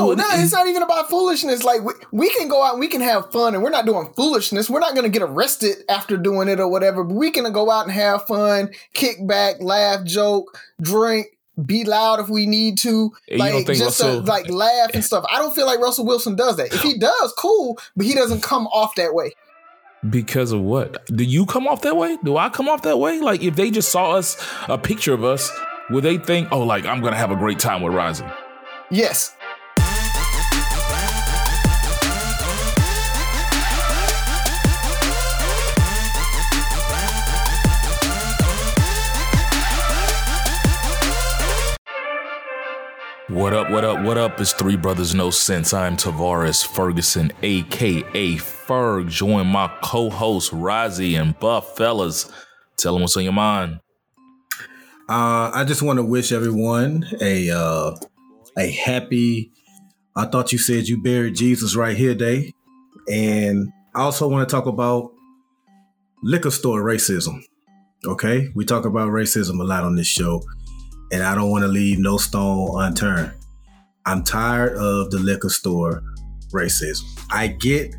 Oh, no, no, it's not even about foolishness. Like we, we can go out and we can have fun, and we're not doing foolishness. We're not going to get arrested after doing it or whatever. But we can go out and have fun, kick back, laugh, joke, drink, be loud if we need to, like just Russell, like laugh and stuff. I don't feel like Russell Wilson does that. If he does, cool, but he doesn't come off that way. Because of what? Do you come off that way? Do I come off that way? Like if they just saw us a picture of us, would they think, "Oh, like I'm gonna have a great time with Rising"? Yes. What up, what up, what up? It's Three Brothers No Sense. I'm Tavares Ferguson, aka Ferg. Join my co-host Rozzy and Buff fellas. Tell them what's on your mind. Uh, I just want to wish everyone a uh, a happy. I thought you said you buried Jesus right here day, and I also want to talk about liquor store racism. Okay, we talk about racism a lot on this show and I don't want to leave no stone unturned. I'm tired of the liquor store racism. I get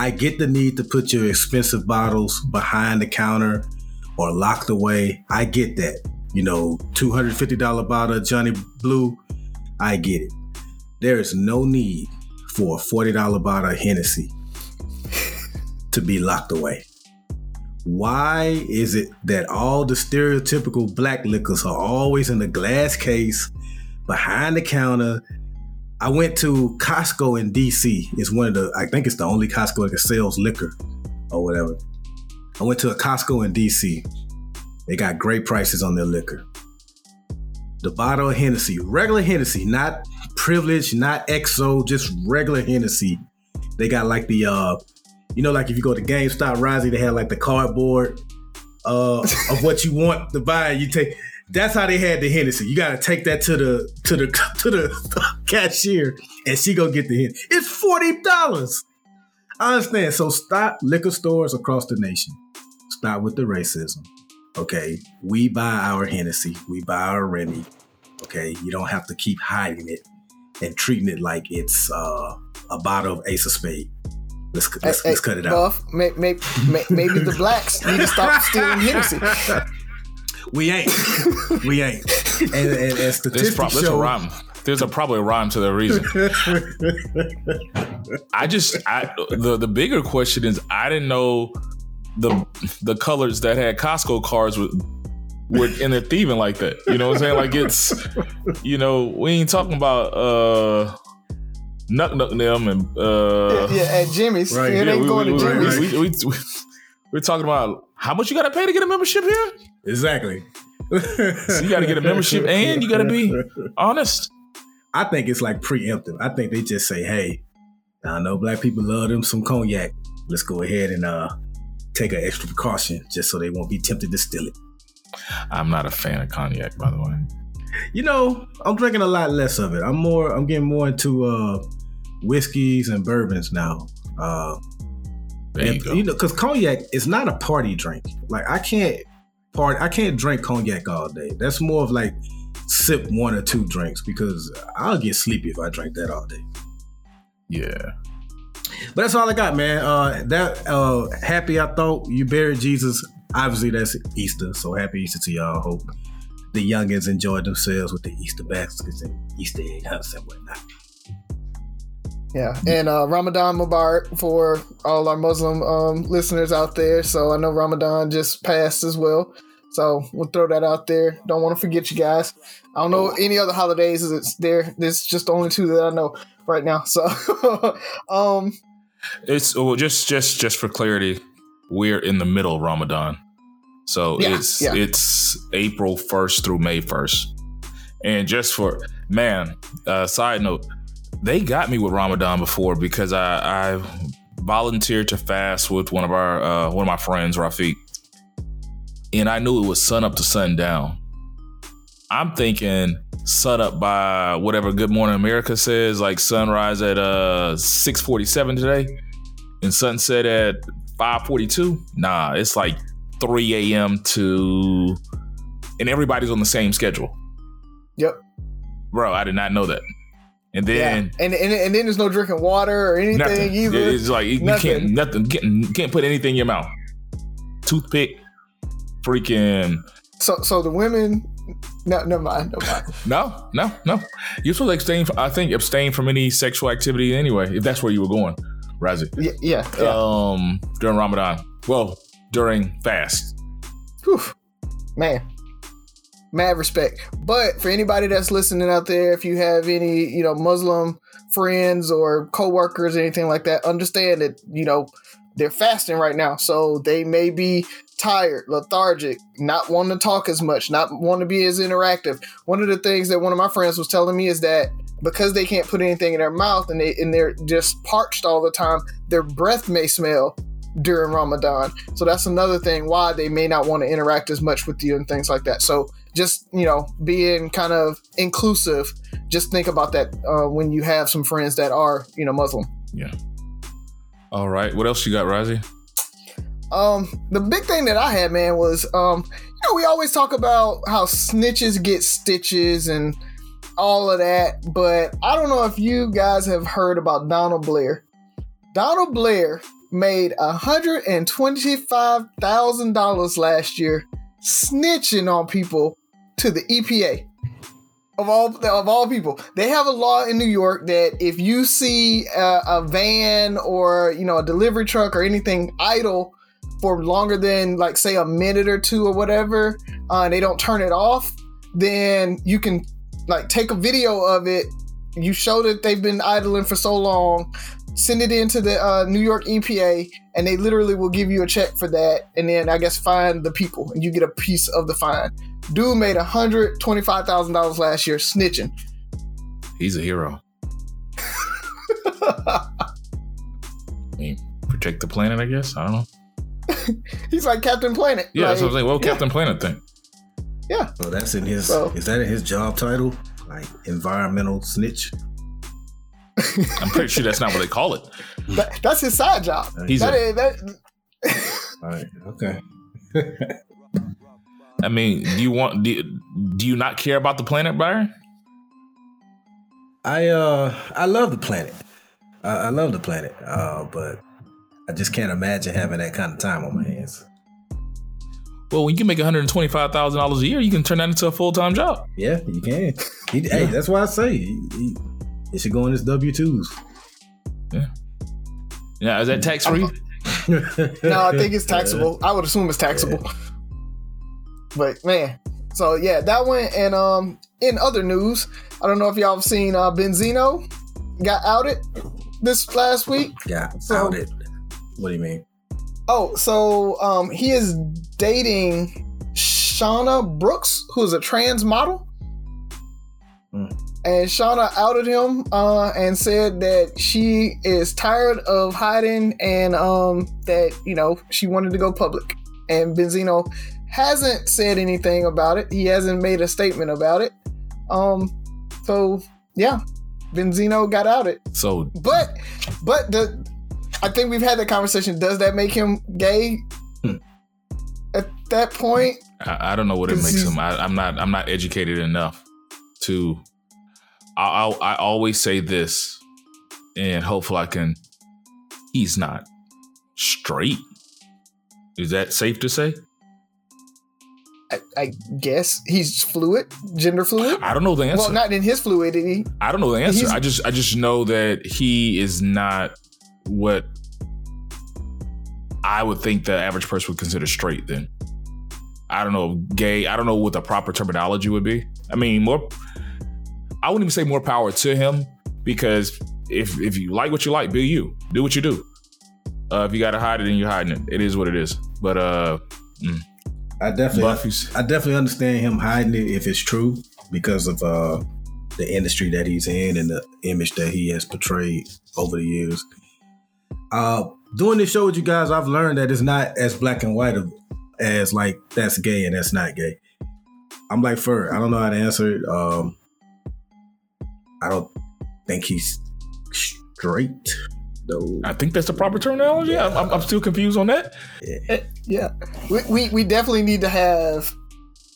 I get the need to put your expensive bottles behind the counter or locked away. I get that. You know, $250 bottle of Johnny Blue, I get it. There is no need for a $40 bottle of Hennessy to be locked away. Why is it that all the stereotypical black liquors are always in a glass case behind the counter? I went to Costco in DC. It's one of the, I think it's the only Costco that sells liquor or whatever. I went to a Costco in DC. They got great prices on their liquor. The bottle of Hennessy, regular Hennessy, not privileged, not XO, just regular Hennessy. They got like the uh you know, like if you go to GameStop, Rozzy, they have like the cardboard uh, of what you want to buy. You take. That's how they had the Hennessy. You got to take that to the to the to the cashier, and she go get the Hennessy. It's forty dollars. I understand. So stop liquor stores across the nation. Stop with the racism. Okay, we buy our Hennessy, we buy our Remy. Okay, you don't have to keep hiding it and treating it like it's uh, a bottle of Ace of Spade. Let's let's, hey, let's cut it Buff, out. May, may, may, maybe the blacks need to stop stealing Hennessy. We ain't. We ain't. And, and, and statistics pro- show. A rhyme. There's a probably a rhyme to the reason. I just I the the bigger question is I didn't know the the colors that had Costco cards with were in their thieving like that. You know what I'm saying? Like it's you know, we ain't talking about uh Nuck Nuck them and uh, yeah, at Jimmy's. Right. It yeah, ain't we, going we, to Jimmy's. We, we, we, we're talking about how much you got to pay to get a membership here. Exactly. so you got to get a membership and you got to be honest. I think it's like preemptive. I think they just say, "Hey, I know black people love them some cognac. Let's go ahead and uh, take an extra precaution just so they won't be tempted to steal it." I'm not a fan of cognac, by the way. You know, I'm drinking a lot less of it. I'm more. I'm getting more into uh, whiskeys and bourbons now. Uh, there you, go. you know, because cognac is not a party drink. Like I can't party. I can't drink cognac all day. That's more of like sip one or two drinks because I'll get sleepy if I drink that all day. Yeah. But that's all I got, man. Uh, that uh, happy I thought you buried Jesus. Obviously, that's Easter. So happy Easter to y'all. Hope the youngins enjoyed themselves with the Easter baskets and Easter egg hunts and whatnot. Yeah, and uh, Ramadan Mubarak for all our Muslim um, listeners out there. So I know Ramadan just passed as well. So we'll throw that out there. Don't want to forget you guys. I don't know any other holidays. It's there. There's just the only two that I know right now. So, um, it's well, just just just for clarity, we're in the middle of Ramadan. So yeah, it's yeah. it's April first through May first. And just for man, uh, side note, they got me with Ramadan before because I, I volunteered to fast with one of our uh, one of my friends, Rafiq, and I knew it was sun up to sundown. I'm thinking sun up by whatever Good Morning America says, like sunrise at uh 6:47 today, and sunset at 5:42. Nah, it's like 3 a.m. to, and everybody's on the same schedule. Yep. Bro, I did not know that And then yeah. and, and and then there's no drinking water or anything nothing. either. It's like you nothing. can't nothing. Can't, can't put anything in your mouth. Toothpick, freaking. So so the women. No, never mind. Never mind. no, no, no. You're supposed to abstain. From, I think abstain from any sexual activity anyway. If that's where you were going, Razi. Yeah, yeah, yeah. Um, during Ramadan. Well, during fast. Whew. Man, mad respect. But for anybody that's listening out there, if you have any, you know, Muslim friends or coworkers, or anything like that, understand that, you know, they're fasting right now. So they may be tired, lethargic, not wanting to talk as much, not want to be as interactive. One of the things that one of my friends was telling me is that because they can't put anything in their mouth and they and they're just parched all the time, their breath may smell during Ramadan. So that's another thing why they may not want to interact as much with you and things like that. So just you know being kind of inclusive just think about that uh, when you have some friends that are you know muslim yeah all right what else you got Razi? um the big thing that i had man was um you know we always talk about how snitches get stitches and all of that but i don't know if you guys have heard about donald blair donald blair made $125,000 last year snitching on people to the EPA. Of all of all people, they have a law in New York that if you see a, a van or you know a delivery truck or anything idle for longer than like say a minute or two or whatever, uh, they don't turn it off, then you can like take a video of it. You show that they've been idling for so long, send it into the uh, New York EPA, and they literally will give you a check for that, and then I guess fine the people, and you get a piece of the fine. Dude made hundred twenty five thousand dollars last year snitching. He's a hero. I mean, protect the planet, I guess. I don't know. He's like Captain Planet. Yeah, like, that's what I was like. Well, yeah. Captain Planet thing. Yeah. So that's in his. So, is that in his job title? Like environmental snitch. I'm pretty sure that's not what they call it. That, that's his side job. He's that, a, that, All right. Okay. I mean, do you want do, do you not care about the planet, Byron? I uh I love the planet. I, I love the planet. Uh, but I just can't imagine having that kind of time on my hands. Well, when you can make one hundred twenty five thousand dollars a year, you can turn that into a full time job. Yeah, you can. He, hey, that's why I say he, he, he should go in his W twos. Yeah. Yeah, is that tax free? no, I think it's taxable. I would assume it's taxable. Yeah. But man, so yeah, that one. And um, in other news, I don't know if y'all have seen uh, Benzino got outed this last week. Got so, outed. What do you mean? Oh, so um, he is dating Shauna Brooks, who's a trans model. Mm. And Shauna outed him uh, and said that she is tired of hiding and um, that, you know, she wanted to go public. And Benzino hasn't said anything about it. He hasn't made a statement about it. Um, so yeah, Benzino got outed. So, but but the I think we've had that conversation. Does that make him gay? Hmm. At that point, I, I don't know what it makes him. I, am not. I'm not educated enough to. I, I I always say this, and hopefully I can. He's not straight. Is that safe to say? I, I, guess he's fluid, gender fluid. I don't know the answer. Well, not in his fluidity. I don't know the answer. He's, I just I just know that he is not what I would think the average person would consider straight. Then I don't know gay. I don't know what the proper terminology would be. I mean, more. I wouldn't even say more power to him because if if you like what you like, be you. Do what you do. Uh, if you got to hide it, then you're hiding it. It is what it is. But uh. Mm. I definitely, Buffy's. I definitely understand him hiding it if it's true because of uh, the industry that he's in and the image that he has portrayed over the years. Uh, doing this show with you guys, I've learned that it's not as black and white as like that's gay and that's not gay. I'm like Fur. I don't know how to answer it. Um, I don't think he's straight. though. I think that's the proper terminology. Yeah. I'm, I'm, still confused on that. Yeah, eh, yeah. We, we, we definitely need to have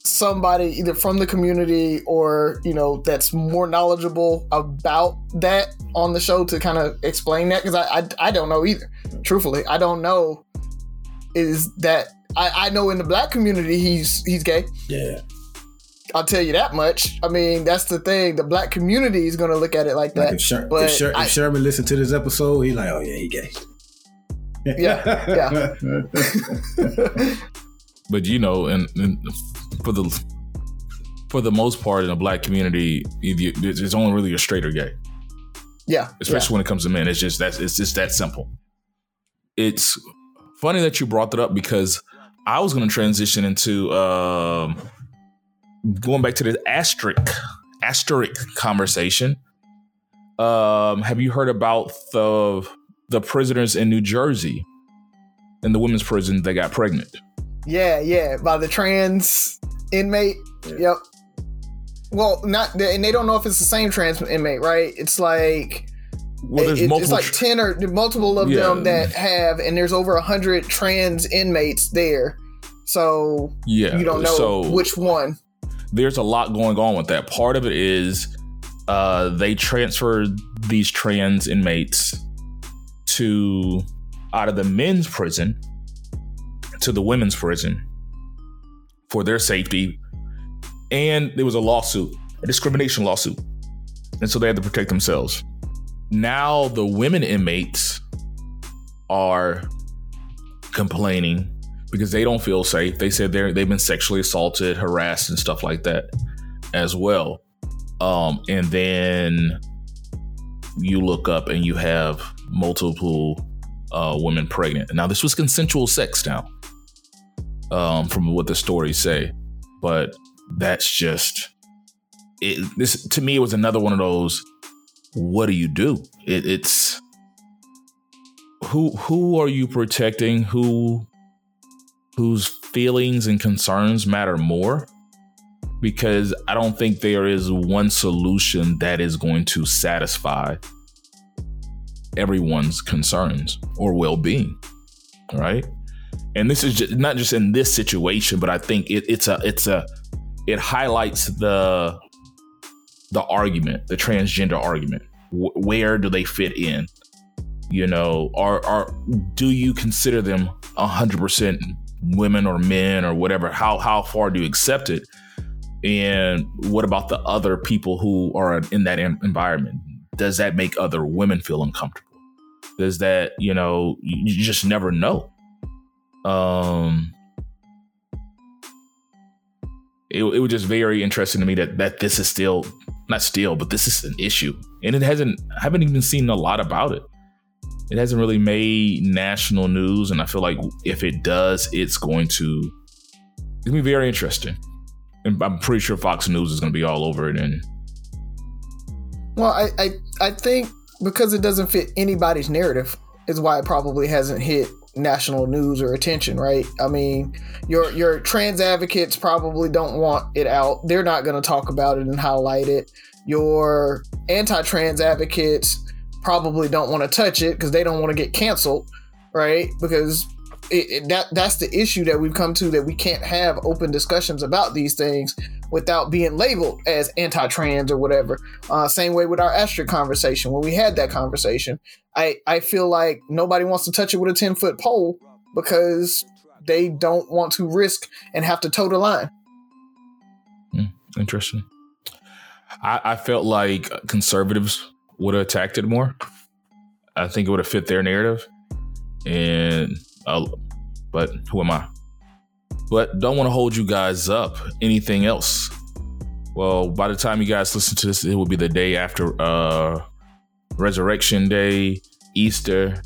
somebody either from the community or you know that's more knowledgeable about that on the show to kind of explain that because I, I, I don't know either truthfully i don't know is that I, I know in the black community he's he's gay yeah I'll tell you that much. I mean, that's the thing. The black community is going to look at it like that. Like if, Sher- but if, Sher- I, if Sherman listened to this episode, he's like, "Oh yeah, he gay." yeah, yeah. but you know, and, and, for the for the most part in the black community, it's only really a straight or gay. Yeah, especially yeah. when it comes to men, it's just that it's just that simple. It's funny that you brought that up because I was going to transition into um, going back to the asterisk asterisk conversation. Um, have you heard about the the prisoners in New Jersey in the women's prison that got pregnant. Yeah, yeah, by the trans inmate. Yeah. Yep. Well, not and they don't know if it's the same trans inmate, right? It's like well, there's it, multiple it's like ten or multiple of yeah. them that have, and there's over a hundred trans inmates there. So yeah, you don't know so which one. There's a lot going on with that. Part of it is uh, they transferred these trans inmates to out of the men's prison to the women's prison for their safety. And there was a lawsuit, a discrimination lawsuit. And so they had to protect themselves. Now the women inmates are complaining because they don't feel safe. They said they're they've been sexually assaulted, harassed, and stuff like that as well. Um, and then you look up and you have multiple uh, women pregnant. Now, this was consensual sex now, um, from what the stories say, but that's just it. This to me it was another one of those. What do you do? It, it's who who are you protecting? Who whose feelings and concerns matter more? Because I don't think there is one solution that is going to satisfy everyone's concerns or well-being right and this is just, not just in this situation but i think it, it's a it's a it highlights the the argument the transgender argument w- where do they fit in you know are are do you consider them 100% women or men or whatever how how far do you accept it and what about the other people who are in that environment does that make other women feel uncomfortable? Does that, you know, you just never know. Um it, it was just very interesting to me that that this is still not still, but this is an issue. And it hasn't I haven't even seen a lot about it. It hasn't really made national news, and I feel like if it does, it's going to it's gonna be very interesting. And I'm pretty sure Fox News is gonna be all over it and well, I, I I think because it doesn't fit anybody's narrative is why it probably hasn't hit national news or attention, right? I mean, your your trans advocates probably don't want it out. They're not going to talk about it and highlight it. Your anti-trans advocates probably don't want to touch it because they don't want to get canceled, right? Because it, it, that that's the issue that we've come to that we can't have open discussions about these things without being labeled as anti-trans or whatever. Uh, same way with our asterisk conversation. When we had that conversation, I I feel like nobody wants to touch it with a ten foot pole because they don't want to risk and have to toe the line. Hmm, interesting. I, I felt like conservatives would have attacked it more. I think it would have fit their narrative, and uh, but who am I? But don't want to hold you guys up. Anything else? Well, by the time you guys listen to this, it will be the day after uh, Resurrection Day, Easter,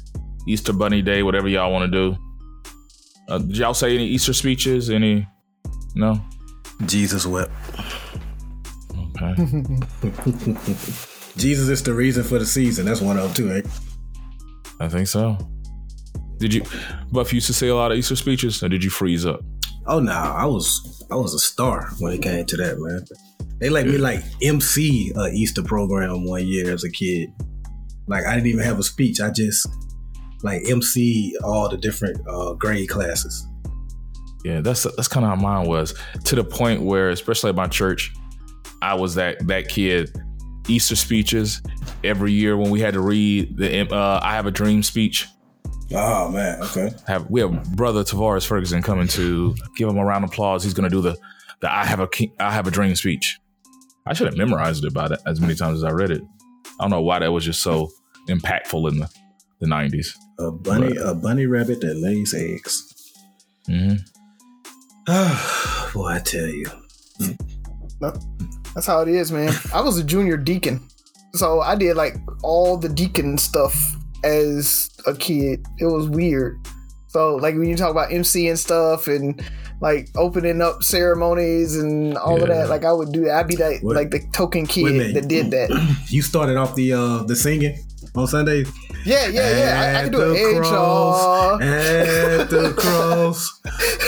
Easter Bunny Day, whatever y'all want to do. Uh, did y'all say any Easter speeches? Any? No. Jesus wept. Okay. Jesus is the reason for the season. That's one of them too, eh? I think so. Did you, Buff used to say a lot of Easter speeches, or did you freeze up? Oh no, I was I was a star when it came to that, man. They let me like MC a Easter program one year as a kid. Like I didn't even have a speech. I just like MC all the different uh, grade classes. Yeah, that's that's kind of how mine was. To the point where, especially at my church, I was that that kid. Easter speeches every year when we had to read the uh, "I Have a Dream" speech. Oh man, okay. Have we have brother Tavares Ferguson coming to give him a round of applause? He's going to do the the "I Have a I Have a Dream" speech. I should have memorized it about that as many times as I read it. I don't know why that was just so impactful in the the nineties. A bunny, but, a bunny rabbit that lays eggs. Mm-hmm. boy, I tell you. That's how it is, man. I was a junior deacon, so I did like all the deacon stuff as a kid. It was weird. So like when you talk about MC and stuff and like opening up ceremonies and all yeah. of that, like I would do that. I'd be that what? like the token kid that did that. You started off the uh the singing on Sundays. Yeah, yeah, yeah. I, I can do it. Cross, At the cross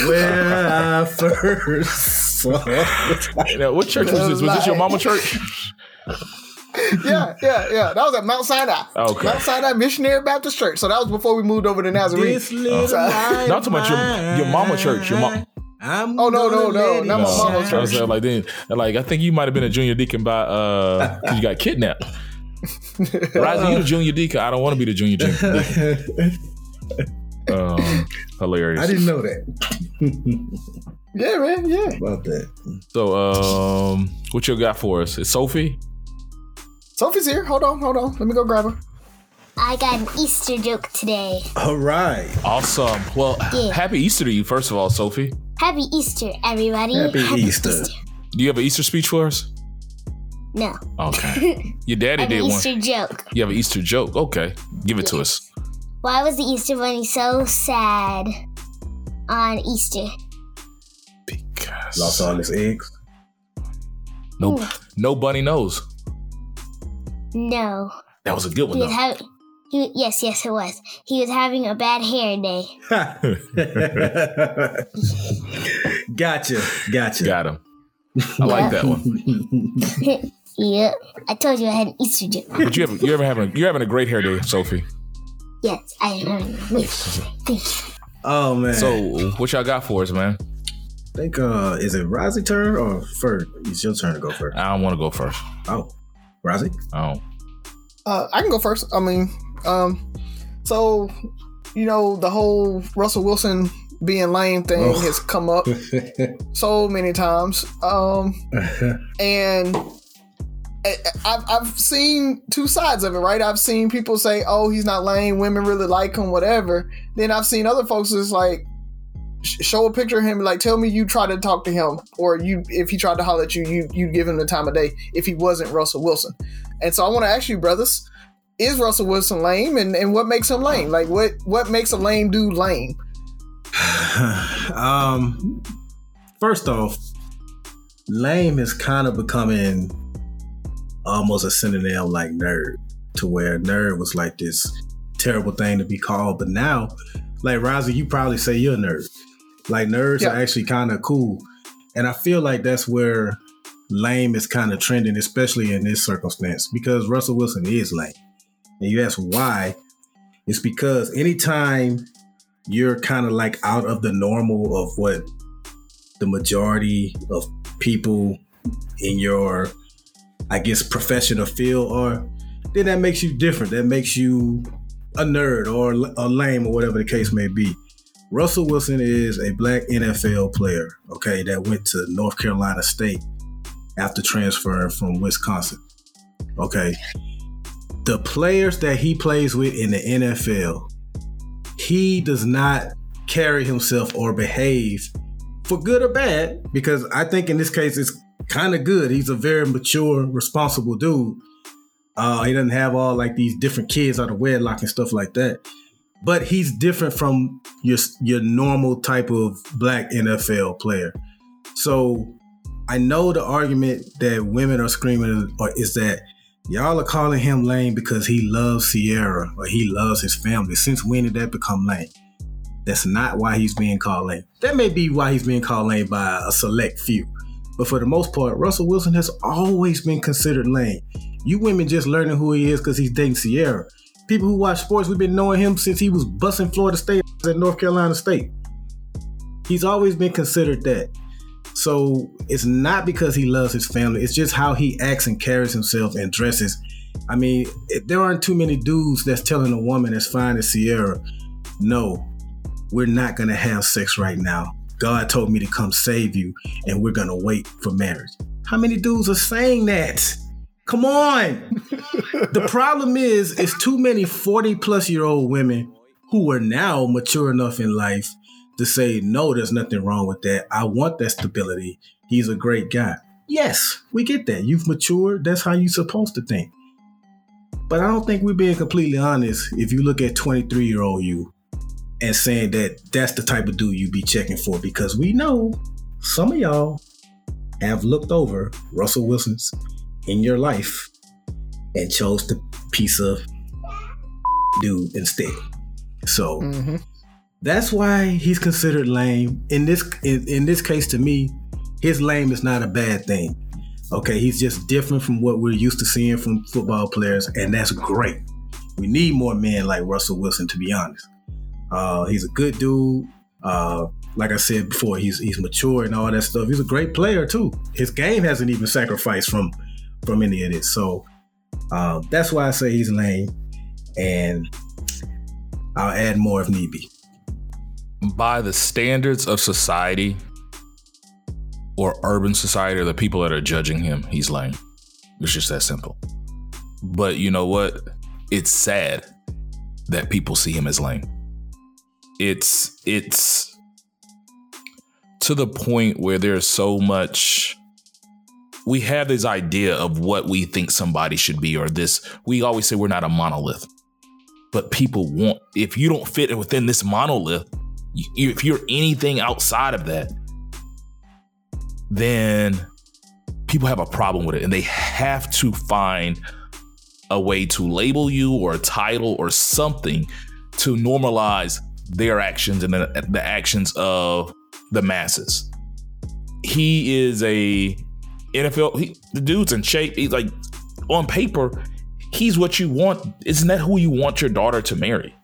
where I first saw. what church was this? Was this your mama church? yeah, yeah, yeah. That was at Mount Sinai. Okay. Mount Sinai Missionary Baptist Church. So that was before we moved over to Nazarene. This little uh, Not too much your, your mama church. Your mom. I'm oh no no no not my mama's church. I was like then like I think you might have been a junior deacon by uh because you got kidnapped. Rising, you the junior deacon. I don't want to be the junior deacon. Um, hilarious. I didn't know that. yeah, man. Yeah. About that. So, um, what you got for us? Is Sophie? Sophie's here. Hold on, hold on. Let me go grab her. I got an Easter joke today. All right. Awesome. Well, yeah. happy Easter to you, first of all, Sophie. Happy Easter, everybody. Happy, happy Easter. Easter. Do you have an Easter speech for us? No. Okay. Your daddy did Easter one. Easter joke. You have an Easter joke. Okay. Give it yes. to us. Why was the Easter bunny so sad on Easter? Because lost all his eggs. No, mm. no bunny knows. No. That was a good one. He have, he, yes, yes, it was. He was having a bad hair day. gotcha, gotcha. Got him. I like that one. Yep. I told you I had an Easter joke. But you have, you're ever having you're having a great hair day, Sophie. Yes, I am. Thank you. Oh man. So what y'all got for us, man? I think uh is it Rozzy turn or first? It's your turn to go first. I don't want to go first. Oh. Rozzy? Oh. Uh I can go first. I mean, um so you know, the whole Russell Wilson being lame thing oh. has come up so many times. Um and I've, I've seen two sides of it, right? I've seen people say, "Oh, he's not lame. Women really like him, whatever." Then I've seen other folks just like show a picture of him, like tell me you try to talk to him, or you if he tried to holler at you, you you give him the time of day if he wasn't Russell Wilson. And so I want to ask you, brothers, is Russell Wilson lame, and and what makes him lame? Like what what makes a lame dude lame? um, first off, lame is kind of becoming almost a synonym like nerd, to where nerd was like this terrible thing to be called. But now, like Rozzy, you probably say you're a nerd. Like nerds yeah. are actually kind of cool. And I feel like that's where lame is kind of trending, especially in this circumstance, because Russell Wilson is lame. And you ask why, it's because anytime you're kind of like out of the normal of what the majority of people in your I guess, professional field, or then that makes you different. That makes you a nerd or a lame or whatever the case may be. Russell Wilson is a black NFL player, okay, that went to North Carolina State after transferring from Wisconsin. Okay. The players that he plays with in the NFL, he does not carry himself or behave for good or bad, because I think in this case it's kind of good. He's a very mature, responsible dude. Uh, he doesn't have all like these different kids out of wedlock and stuff like that. But he's different from your your normal type of black NFL player. So I know the argument that women are screaming is that y'all are calling him lame because he loves Ciara or he loves his family. Since when did that become lame? That's not why he's being called lame. That may be why he's being called lame by a select few. But for the most part, Russell Wilson has always been considered lame. You women just learning who he is because he's dating Ciara. People who watch sports, we've been knowing him since he was busting Florida State at North Carolina State. He's always been considered that. So it's not because he loves his family. It's just how he acts and carries himself and dresses. I mean, there aren't too many dudes that's telling a woman as fine as Ciara, no, we're not going to have sex right now. God told me to come save you, and we're to wait for marriage. How many dudes are saying that? Come on. the problem is, it's too many 40 plus year old women who are now mature enough in life to say, no, there's nothing wrong with that. I want that stability. He's a great guy. Yes, we get that. You've matured. That's how you're supposed to think. But I don't think we're being completely honest if you look at 23 year old you and saying that that's the type of dude you be checking for because we know some of y'all have looked over Russell Wilson's in your life and chose the piece of dude instead. So mm-hmm. that's why he's considered lame. In this in, in this case to me, his lame is not a bad thing. Okay, he's just different from what we're used to seeing from football players, and that's great. We need more men like Russell Wilson, to be honest. Uh, he's a good dude. Uh, like I said before, he's he's mature and all that stuff. He's a great player too. His game hasn't even sacrificed from from any of this. So uh, that's why I say he's lame, and I'll add more if need be. By the standards of society, or urban society or the people that are judging him, he's lame. It's just that simple. But you know what? It's sad that people see him as lame. It's it's to the point where there's so much we have this idea of what we think somebody should be or this we always say we're not a monolith. But people want if you don't fit within this monolith if you're anything outside of that then people have a problem with it and they have to find a way to label you or a title or something to normalize their actions and the, the actions of the masses. He is a NFL. He, the dude's in shape. He's like on paper, he's what you want. Isn't that who you want your daughter to marry?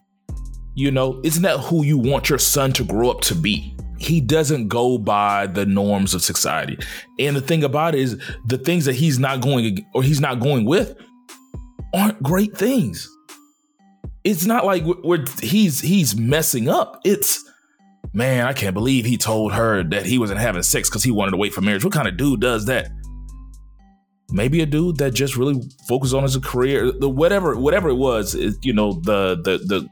You know, isn't that who you want your son to grow up to be? he doesn't go by the norms of society. And the thing about it is the things that he's not going or he's not going with aren't great things. It's not like we're, he's he's messing up. It's man, I can't believe he told her that he wasn't having sex because he wanted to wait for marriage. What kind of dude does that? Maybe a dude that just really focused on his career, the whatever whatever it was, you know, the the the,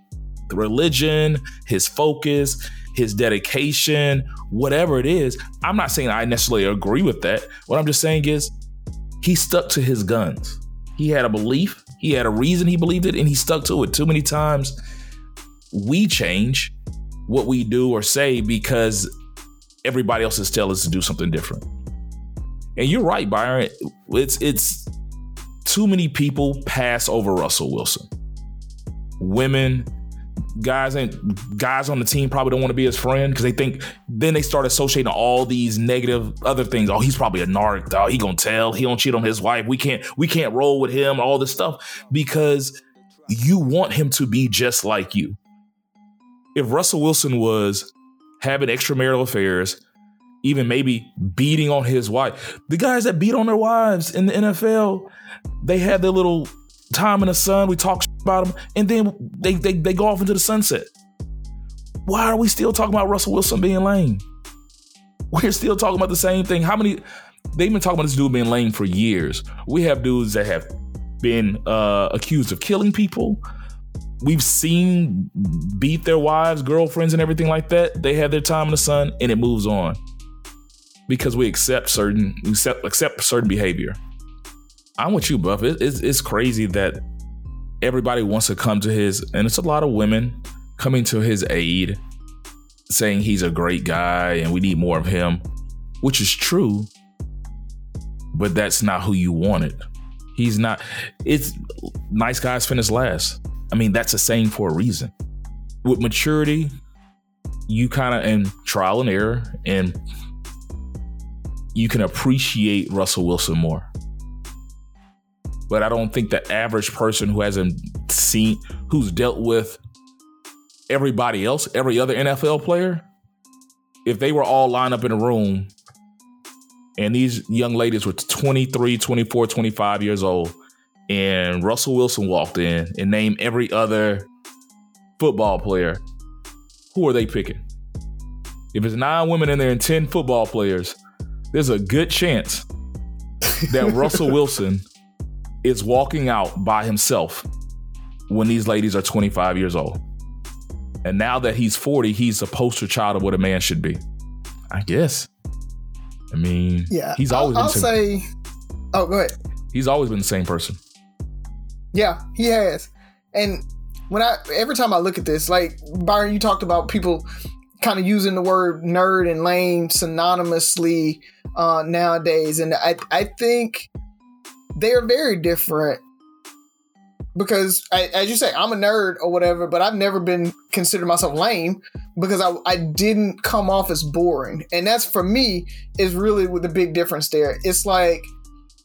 the religion, his focus, his dedication, whatever it is. I'm not saying I necessarily agree with that. What I'm just saying is he stuck to his guns. He had a belief, he had a reason he believed it, and he stuck to it. Too many times we change what we do or say because everybody else is telling us to do something different. And you're right, Byron. It's it's too many people pass over Russell Wilson. Women guys and guys on the team probably don't want to be his friend because they think then they start associating all these negative other things. Oh, he's probably a narc. Oh, he gonna tell. He don't cheat on his wife. We can't we can't roll with him. All this stuff because you want him to be just like you. If Russell Wilson was having extramarital affairs, even maybe beating on his wife, the guys that beat on their wives in the NFL, they had their little time in the sun. We talk about them, and then they, they they go off into the sunset. Why are we still talking about Russell Wilson being lame? We're still talking about the same thing. How many? They've been talking about this dude being lame for years. We have dudes that have been uh, accused of killing people. We've seen beat their wives, girlfriends, and everything like that. They have their time in the sun, and it moves on because we accept certain we accept, accept certain behavior. I'm with you, Buff. It, it's, it's crazy that everybody wants to come to his, and it's a lot of women coming to his aid, saying he's a great guy and we need more of him, which is true, but that's not who you wanted. He's not, it's nice guys finish last. I mean, that's a saying for a reason. With maturity, you kind of, and trial and error, and you can appreciate Russell Wilson more but I don't think the average person who hasn't seen, who's dealt with everybody else, every other NFL player, if they were all lined up in a room and these young ladies were 23, 24, 25 years old, and Russell Wilson walked in and named every other football player, who are they picking? If it's nine women in there and 10 football players, there's a good chance that Russell Wilson is walking out by himself when these ladies are 25 years old. And now that he's 40, he's a poster child of what a man should be. I guess. I mean, yeah, he's always I'll, I'll say. Oh, go ahead. He's always been the same person. Yeah, he has. And when I every time I look at this, like Byron, you talked about people kind of using the word nerd and lame synonymously uh, nowadays, and I I think they are very different because I, as you say, I'm a nerd or whatever, but I've never been considered myself lame because I, I didn't come off as boring. And that's for me is really the big difference there. It's like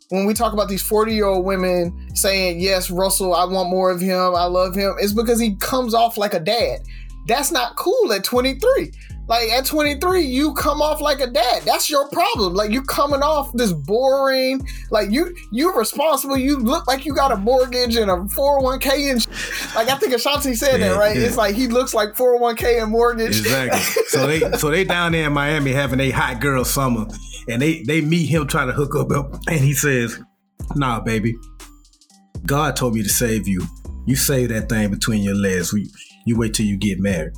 when we talk about these 40 year old women saying, yes, Russell, I want more of him. I love him. It's because he comes off like a dad. That's not cool at 23. Like at 23, you come off like a dad. That's your problem. Like you coming off this boring. Like you you're responsible. You look like you got a mortgage and a 401k and sh- like I think Ashanti said yeah, that right. Yeah. It's like he looks like 401k and mortgage. Exactly. so they so they down there in Miami having a hot girl summer, and they they meet him trying to hook up, and he says, "Nah, baby, God told me to save you. You save that thing between your legs. You, you wait till you get married."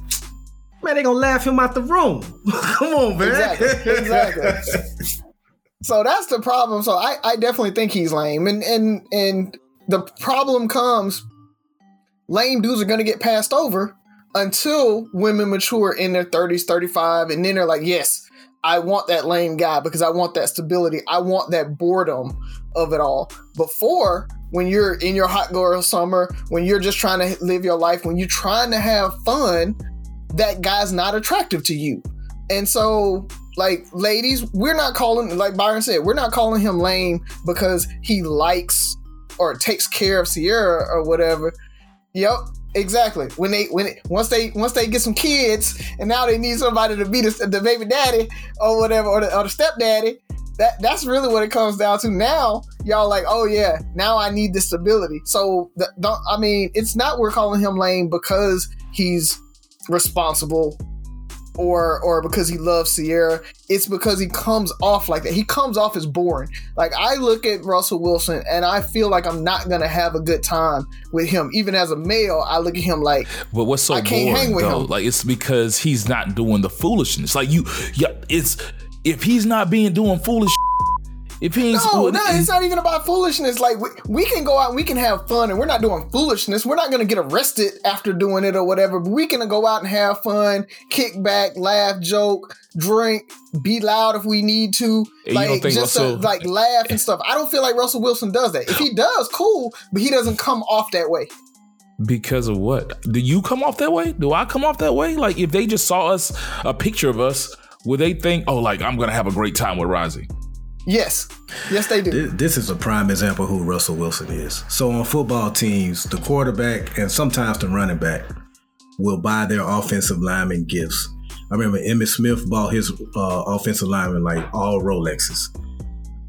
Man, they gonna laugh him out the room. Come on, man. Exactly. exactly. so that's the problem. So I, I definitely think he's lame. And and and the problem comes lame dudes are gonna get passed over until women mature in their 30s, 35, and then they're like, yes, I want that lame guy because I want that stability. I want that boredom of it all. Before, when you're in your hot girl summer, when you're just trying to live your life, when you're trying to have fun, that guy's not attractive to you. And so, like, ladies, we're not calling, like Byron said, we're not calling him lame because he likes or takes care of Ciara or whatever. Yep, exactly. When they when it, once they once they get some kids and now they need somebody to be the, the baby daddy or whatever or the, or the stepdaddy. That that's really what it comes down to. Now y'all like, oh yeah, now I need the stability. So the, don't I mean, it's not we're calling him lame because he's responsible or or because he loves Ciara. It's because he comes off like that. He comes off as boring. Like I look at Russell Wilson and I feel like I'm not gonna have a good time with him. Even as a male, I look at him like But what's so I can't boring, hang with though? him. Like it's because he's not doing the foolishness. Like you yeah, it's if he's not being doing foolish if he ain't no, no, it's not even about foolishness. Like we, we can go out and we can have fun, and we're not doing foolishness. We're not going to get arrested after doing it or whatever. But we can go out and have fun, kick back, laugh, joke, drink, be loud if we need to, and like just Russell, to, like laugh and stuff. I don't feel like Russell Wilson does that. If he does, cool, but he doesn't come off that way. Because of what? Do you come off that way? Do I come off that way? Like if they just saw us a picture of us, would they think, "Oh, like I'm gonna have a great time with Rising"? Yes. Yes, they do. This is a prime example who Russell Wilson is. So on football teams, the quarterback and sometimes the running back will buy their offensive lineman gifts. I remember Emmitt Smith bought his uh, offensive lineman like all Rolexes.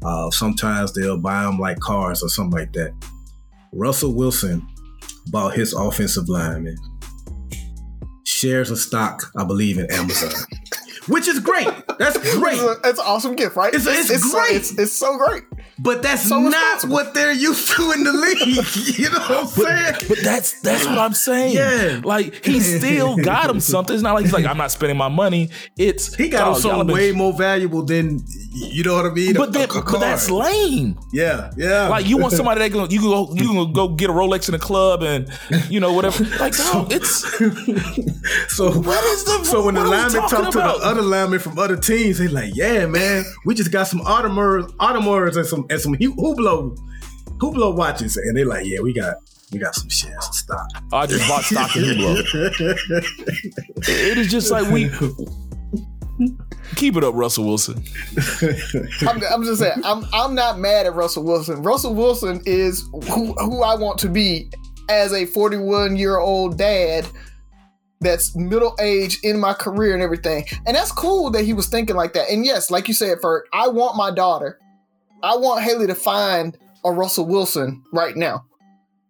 Uh, sometimes they'll buy them like cars or something like that. Russell Wilson bought his offensive lineman shares of stock, I believe, in Amazon. Which is great. That's great. it's, a, it's, an awesome gift, right? It's, it's, it's great. So, it's, it's so great. But that's so not what they're used to in the league. you know what I'm saying? But, but that's that's what I'm saying. Yeah. Like he still got him something. It's not like he's like, I'm not spending my money. It's he got him something way more valuable than you know what I mean? But, that, but that's lame. Yeah, yeah. Like you want somebody that can you can go you can go get a Rolex in a club and you know whatever. Like no, it's so what is the so when the lineman talk to the other linemen from other teams, they like, yeah, man, we just got some Audemars, Audemars and some and some Hublot, Hublot watches, and they like, yeah, we got we got some shares of stock. I just bought stock in Hublot. it is just like we. Keep it up, Russell Wilson. I'm, I'm, just saying, I'm I'm not mad at Russell Wilson. Russell Wilson is who who I want to be as a 41 year old dad that's middle age in my career and everything. And that's cool that he was thinking like that. And yes, like you said, Ferg, I want my daughter, I want Haley to find a Russell Wilson right now.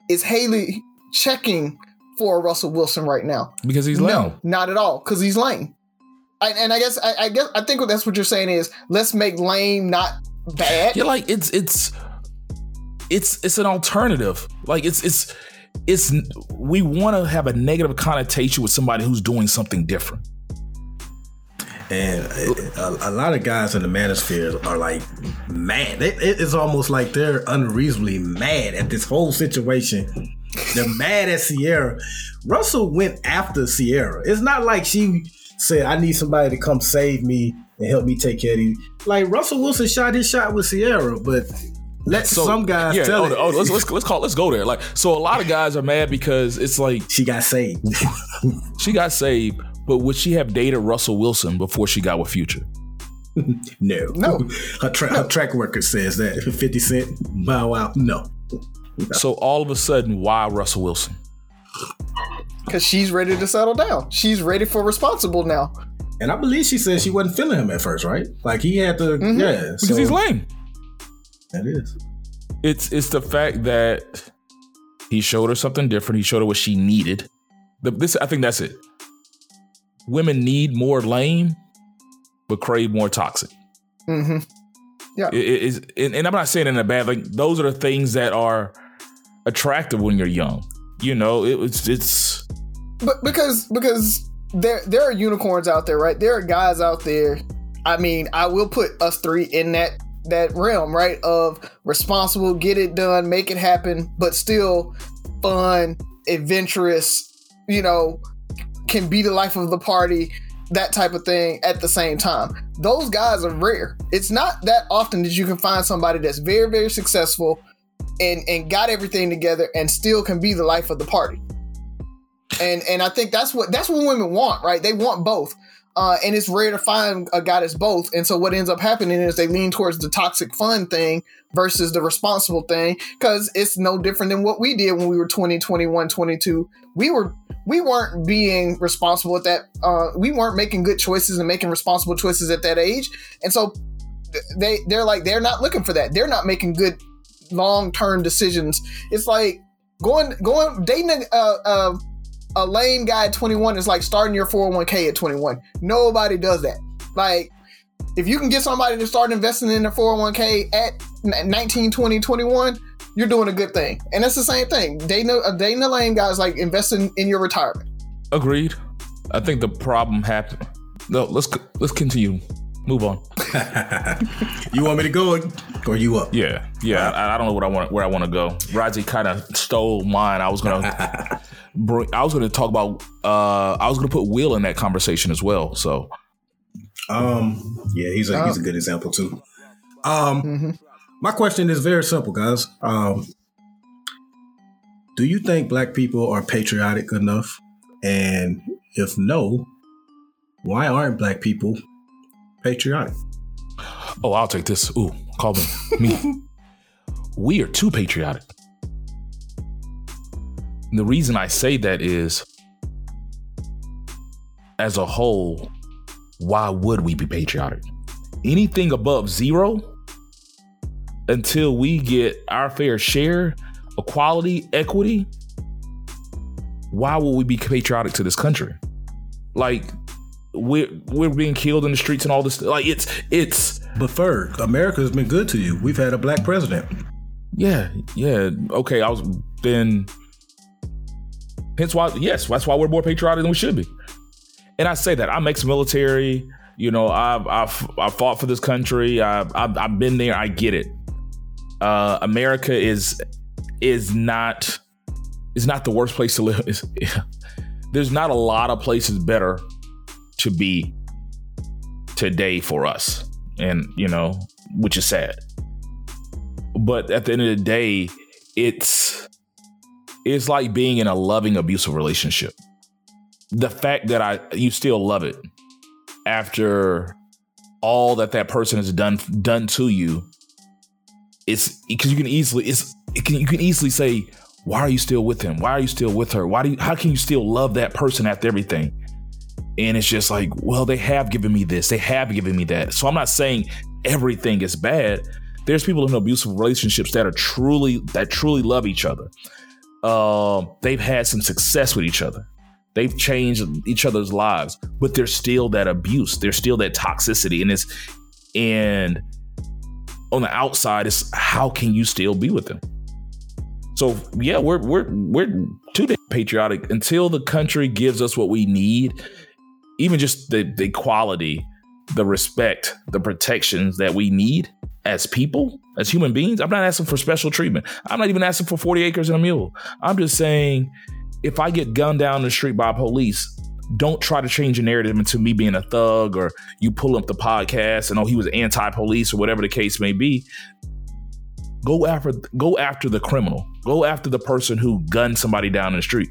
Is Haley checking for a Russell Wilson right now? Because he's lame. No, not at all. Because he's lame. I, and I guess I, I guess I think what that's what you're saying is let's make lame not bad. Yeah, like it's it's it's it's an alternative. Like it's it's it's we want to have a negative connotation with somebody who's doing something different. And uh, a, a, lot of guys in the manosphere are like mad. It, it's almost like they're unreasonably mad at this whole situation. They're mad at Ciara. Russell went after Ciara. It's not like she said, "I need somebody to come save me and help me take care of you." Like Russell Wilson shot his shot with Ciara, but let so, some guys yeah, tell oh, it. Oh, let's, let's let's call let's go there. Like, so a lot of guys are mad because it's like she got saved. she got saved, but would she have dated Russell Wilson before she got with Future? no, no. Her, tra- no. her track record says that. Fifty Cent, Bow Wow, no. no. So all of a sudden, why Russell Wilson? Because she's ready to settle down. She's ready for responsible now. And I believe she said she wasn't feeling him at first, right? Like he had to, mm-hmm. yeah, because so. he's lame. That is. It's it's the fact that he showed her something different. He showed her what she needed. The, this I think that's it. Women need more lame, but crave more toxic. Mm-hmm. Yeah. It, it is, and, and I'm not saying in a bad like those are the things that are attractive when you're young. You know, it, it's it's. But because because there there are unicorns out there, right? There are guys out there. I mean, I will put us three in that that realm, right? Of responsible, get it done, make it happen, but still fun, adventurous, you know, can be the life of the party, that type of thing at the same time. Those guys are rare. It's not that often that you can find somebody that's very, very successful and and got everything together and still can be the life of the party. And and I think that's what that's what women want, right? They want both. Uh, and it's rare to find a guy that's both. And so what ends up happening is they lean towards the toxic fun thing versus the responsible thing because it's no different than what we did when we were 20, 21, 22. We were we weren't being responsible at that. Uh, we weren't making good choices and making responsible choices at that age. And so they they're like they're not looking for that. They're not making good long term decisions. It's like going going dating a, a, a lame guy at 21 is like starting your 401k at 21. Nobody does that. Like, if you can get somebody to start investing in their 401k at 19, 20, 21, you're doing a good thing. And that's the same thing. Dating a, dating a lame guy is like investing in your retirement. Agreed. I think the problem happened. No, let's let's continue. Move on. you want me to go or you up? Yeah, yeah. I, I, don't know what I want where I want to go. Raji kind of stole mine. I was gonna bring. I was gonna talk about. Uh, I was gonna put Will in that conversation as well. So, um, yeah, he's a he's a good example too. Um, mm-hmm. my question is very simple, guys. Um, do you think black people are patriotic enough? And if no, why aren't black people patriotic. Oh, I'll take this. Ooh, call me. me. we are too patriotic. And the reason I say that is, as a whole, why would we be patriotic? Anything above zero, until we get our fair share, equality, equity, why will we be patriotic to this country? Like, we're we're being killed in the streets and all this. Like it's it's. But Ferg, America has been good to you. We've had a black president. Yeah, yeah. Okay, I was then. Hence why, yes, that's why we're more patriotic than we should be. And I say that I'm ex-military. You know, I've I've I fought for this country. I've, I've I've been there. I get it. Uh, America is is not is not the worst place to live. There's not a lot of places better to be today for us. And, you know, which is sad. But at the end of the day, it's it's like being in a loving abusive relationship. The fact that I you still love it after all that that person has done done to you it's because you can easily it's it can, you can easily say why are you still with him? Why are you still with her? Why do you, how can you still love that person after everything? And it's just like, well, they have given me this, they have given me that. So I'm not saying everything is bad. There's people in abusive relationships that are truly that truly love each other. Uh, they've had some success with each other. They've changed each other's lives, but there's still that abuse. There's still that toxicity, and it's and on the outside, it's how can you still be with them? So yeah, we're we're we're too patriotic until the country gives us what we need, even just the the equality, the respect, the protections that we need as people, as human beings. I'm not asking for special treatment. I'm not even asking for 40 acres and a mule. I'm just saying if I get gunned down the street by police, don't try to change the narrative into me being a thug or you pull up the podcast and oh he was anti-police or whatever the case may be. Go after go after the criminal. Go after the person who gunned somebody down in the street.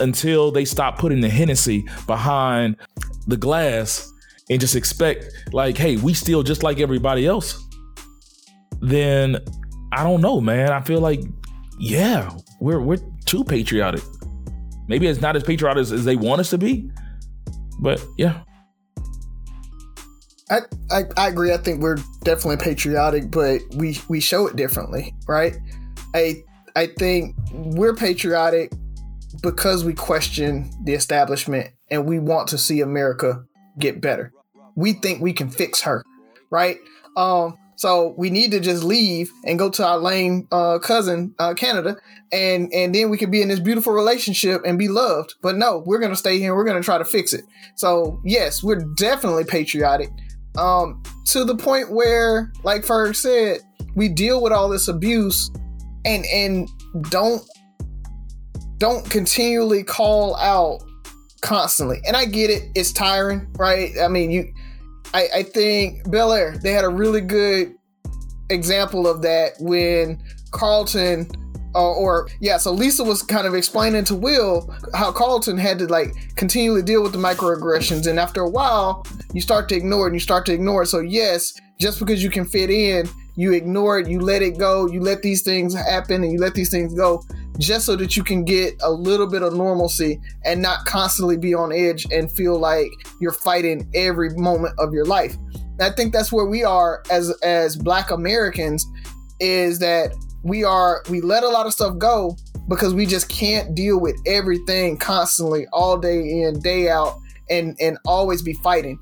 Until they stop putting the Hennessy behind the glass and just expect like, hey, we steal just like everybody else. Then I don't know, man. I feel like, yeah, we're we're too patriotic. Maybe it's not as patriotic as, as they want us to be, but yeah. I, I, I agree. I think we're definitely patriotic, but we we show it differently, right? I I think we're patriotic because we question the establishment and we want to see America get better. We think we can fix her, right? Um, so we need to just leave and go to our lame uh, cousin, uh, Canada, and and then we can be in this beautiful relationship and be loved. But no, we're gonna stay here. We're gonna try to fix it. So yes, we're definitely patriotic. Um, to the point where, like Ferg said, we deal with all this abuse and and don't don't continually call out constantly. And I get it; it's tiring, right? I mean, you I, I think Bel Air, they had a really good example of that when Carlton uh, or yeah, so Lisa was kind of explaining to Will how Carlton had to like continually deal with the microaggressions, and after a while, you start to ignore it, and you start to ignore it. So yes, just because you can fit in, you ignore it, you let it go, you let these things happen, and you let these things go just so that you can get a little bit of normalcy and not constantly be on edge and feel like you're fighting every moment of your life. And I think that's where we are as as black Americans is that we are we let a lot of stuff go because we just can't deal with everything constantly all day in day out and and always be fighting.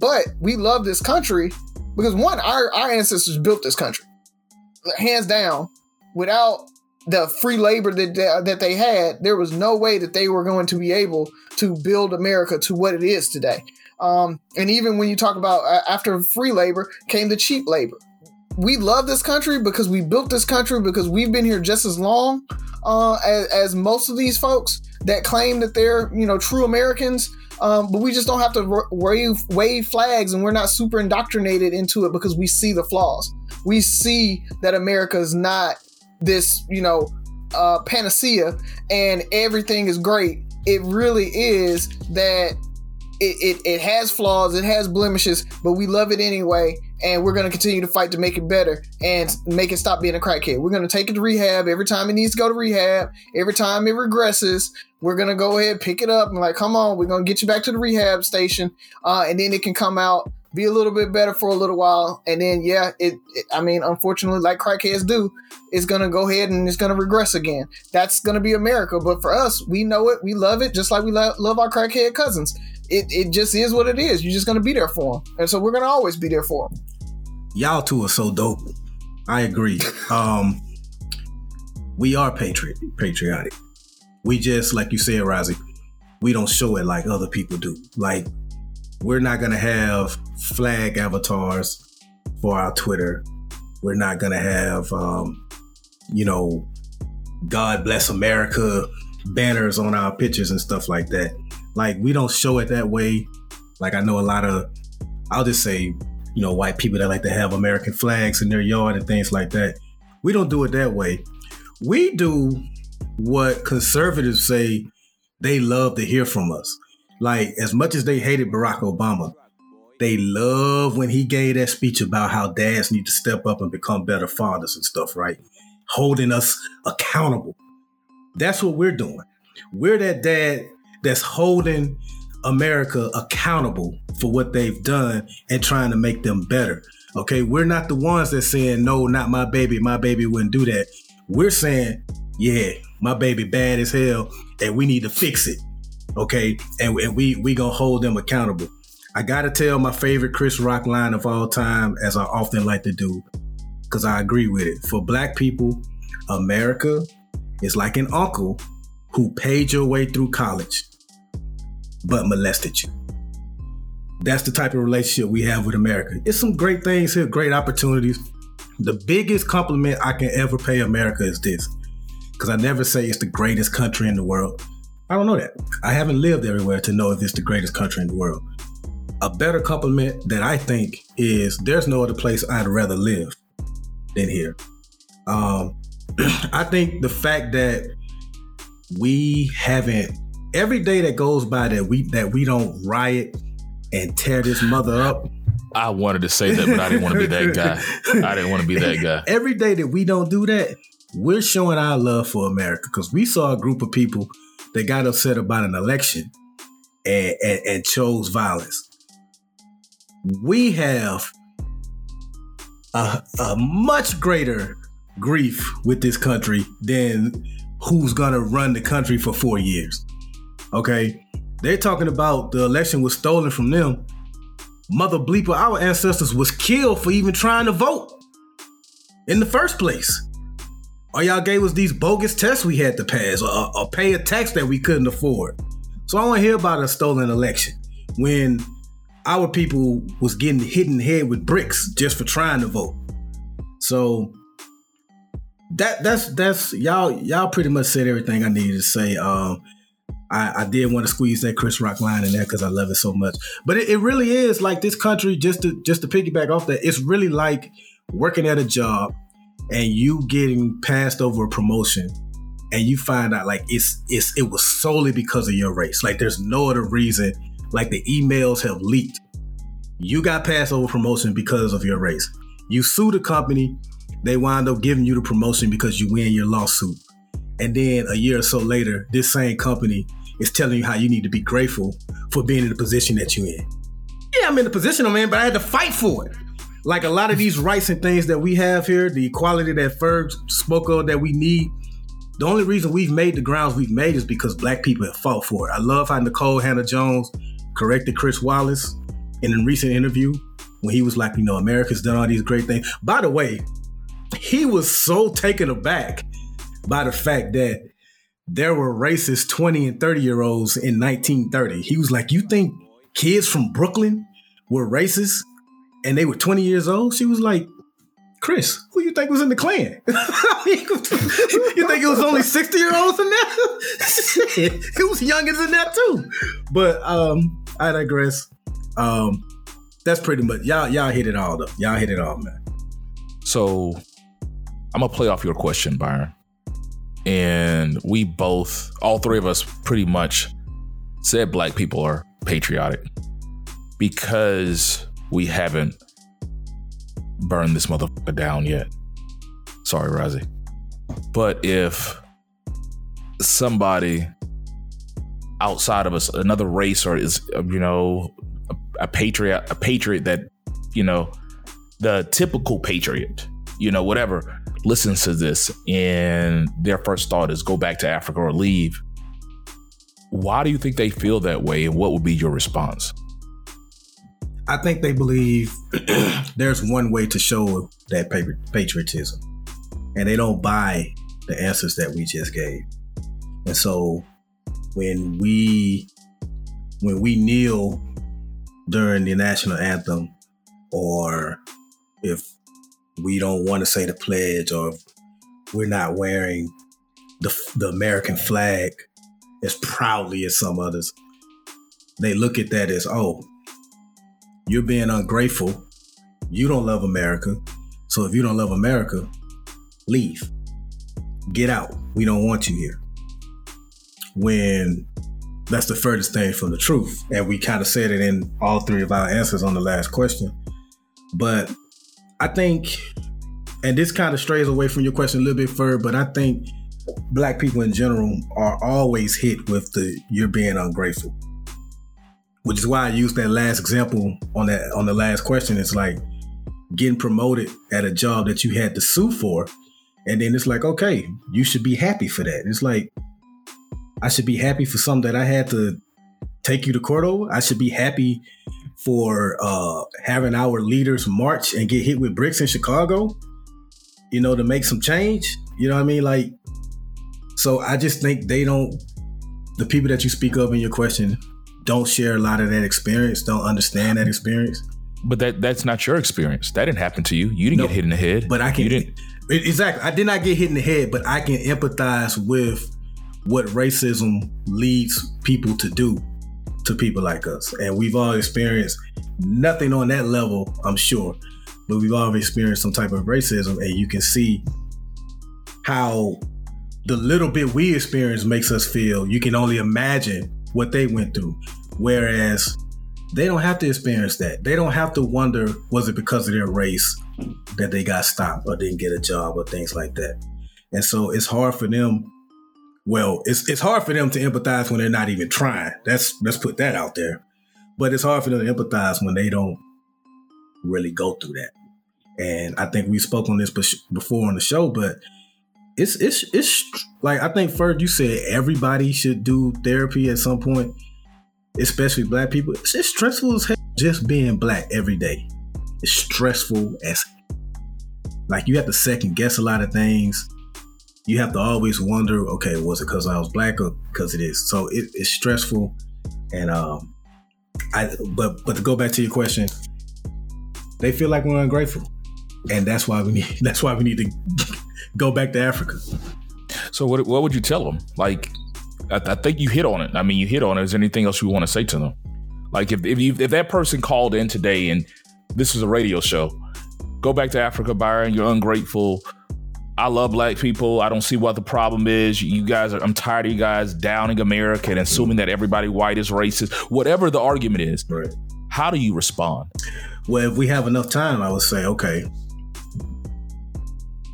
But we love this country because one our our ancestors built this country. Hands down. Without the free labor that they, that they had, there was no way that they were going to be able to build America to what it is today. Um, and even when you talk about uh, after free labor came the cheap labor. We love this country because we built this country because we've been here just as long uh, as, as, most of these folks that claim that they're you know true Americans. Um, but we just don't have to wave wave flags, and we're not super indoctrinated into it because we see the flaws. We see that America is not this, you know, uh, panacea and everything is great. It really is that it, it, it has flaws, it has blemishes, but we love it anyway. And we're going to continue to fight to make it better and make it stop being a crackhead. We're going to take it to rehab every time it needs to go to rehab. Every time it regresses, we're going to go ahead, pick it up, and like, come on, we're going to get you back to the rehab station. Uh, and then it can come out be a little bit better for a little while, and then yeah, it, it I mean, unfortunately, like crackheads do, it's gonna go ahead and it's gonna regress again. That's gonna be America, but for us, we know it, we love it, just like we lo- love our crackhead cousins. It it just is what it is. You're just gonna be there for them, and so we're gonna always be there for them. Y'all two are so dope. I agree. um, we are patriot patriotic. We just like you said, Rozzy, we don't show it like other people do. Like we're not gonna have flag avatars for our Twitter. We're not gonna have, um, you know, God bless America banners on our pictures and stuff like that. Like we don't show it that way. Like I know a lot of, I'll just say, you know, white people that like to have American flags in their yard and things like that. We don't do it that way. We do what conservatives say they love to hear from us. Like as much as they hated Barack Obama, they love when he gave that speech about how dads need to step up and become better fathers and stuff, right? holding us accountable. That's what we're doing. We're that dad that's holding America accountable for what they've done and trying to make them better. Okay, we're not the ones that saying no, not my baby. My baby wouldn't do that. We're saying, yeah, my baby bad as hell, and we need to fix it. Okay, and, and we we gonna hold them accountable. I gotta tell my favorite Chris Rock line of all time, as I often like to do, because I agree with it. For black people, America is like an uncle who paid your way through college, but molested you. That's the type of relationship we have with America. It's some great things here, great opportunities. The biggest compliment I can ever pay America is this. Because I never say it's the greatest country in the world. I don't know that. I haven't lived everywhere to know if it's the greatest country in the world. A better compliment that I think is there's no other place I'd rather live than here. Um, I think the fact that we haven't every day that goes by that we that we don't riot and tear this mother up. I wanted to say that, but I didn't want to be that guy. I didn't want to be that guy. Every day that we don't do that, we're showing our love for America because we saw a group of people that got upset about an election and, and, and chose violence. We have a, a much greater grief with this country than who's gonna run the country for four years. Okay, they're talking about the election was stolen from them. Mother bleeper, our ancestors was killed for even trying to vote in the first place. Or y'all gave us these bogus tests we had to pass or, or pay a tax that we couldn't afford. So I want to hear about a stolen election when our people was getting hit in the head with bricks just for trying to vote. So that that's that's y'all y'all pretty much said everything I needed to say. Um, I, I did want to squeeze that Chris Rock line in there because I love it so much. But it, it really is like this country. Just to just to piggyback off that, it's really like working at a job and you getting passed over a promotion and you find out like it's it's it was solely because of your race. Like there's no other reason. Like the emails have leaked. You got passed over promotion because of your race. You sue the company, they wind up giving you the promotion because you win your lawsuit. And then a year or so later, this same company is telling you how you need to be grateful for being in the position that you're in. Yeah, I'm in the position I'm in, but I had to fight for it. Like a lot of these rights and things that we have here, the equality that Ferg spoke of that we need, the only reason we've made the grounds we've made is because black people have fought for it. I love how Nikole Hannah-Jones corrected Chris Wallace in a recent interview when he was like, you know, America's done all these great things. By the way, he was so taken aback by the fact that there were racist 20 and 30 year olds in 1930. He was like, You think kids from Brooklyn were racist and they were 20 years old? She was like, Chris, who you think was in the Klan? you think it was only 60 year olds in there? it was youngins in that too. But um, I digress. Um, that's pretty much y'all. Y'all hit it all though. Y'all hit it all, man. So I'm gonna play off your question, Byron and we both, all three of us, pretty much said black people are patriotic because we haven't burned this motherfucker down yet. Sorry, Razi. But if somebody outside of us, another race, or is you know a, a patriot, a patriot that you know the typical patriot, you know whatever listens to this and their first thought is go back to Africa or leave, why do you think they feel that way and what would be your response? I think they believe there's one way to show that patriotism, and they don't buy the answers that we just gave. And so when we when we kneel during the national anthem, or if we don't want to say the pledge or we're not wearing the, the American flag as proudly as some others. They look at that as, oh, you're being ungrateful. You don't love America. So if you don't love America, leave. Get out. We don't want you here. When that's the furthest thing from the truth. And we kind of said it in all three of our answers on the last question. But I think and this kind of strays away from your question a little bit further, but I think black people in general are always hit with the you're being ungrateful. Which is why I used that last example on that on the last question. It's like getting promoted at a job that you had to sue for. And then it's like, okay, you should be happy for that. It's like I should be happy for something that I had to take you to court over. I should be happy for uh, having our leaders march and get hit with bricks in Chicago, you know, to make some change. You know what I mean? Like, so I just think they don't, the people that you speak of in your question don't share a lot of that experience, don't understand that experience. But that that's not your experience. That didn't happen to you. You didn't no, get hit in the head. But I can. You didn't. Exactly. I did not get hit in the head, but I can empathize with what racism leads people to do to people like us. And we've all experienced nothing on that level, I'm sure, but we've all experienced some type of racism. And you can see how the little bit we experience makes us feel. You can only imagine what they went through. Whereas they don't have to experience that. They don't have to wonder was it because of their race that they got stopped or didn't get a job or things like that. And so it's hard for them well, it's it's hard for them to empathize when they're not even trying. That's let's put that out there. But it's hard for them to empathize when they don't really go through that. And I think we spoke on this before on the show, but it's it's it's like I think first you said everybody should do therapy at some point, especially black people. It's, stressful as hell just being black every day. It's stressful as like you have to second guess a lot of things you have to always wonder, okay, was it because I was black or because it is? So it, it's stressful, and um, I but but to go back to your question, they feel like we're ungrateful, and that's why we need that's why we need to go back to Africa. So what what would you tell them? Like, I, I think you hit on it. I mean, you hit on it. Is there anything else you want to say to them? Like, if if, you, if that person called in today and this is a radio show, go back to Africa, Byron. You're ungrateful I love black people. I don't see what the problem is. You guys are, I'm tired of you guys downing America and assuming that everybody white is racist. Whatever the argument is, right. how do you respond? Well, if we have enough time, I would say, okay,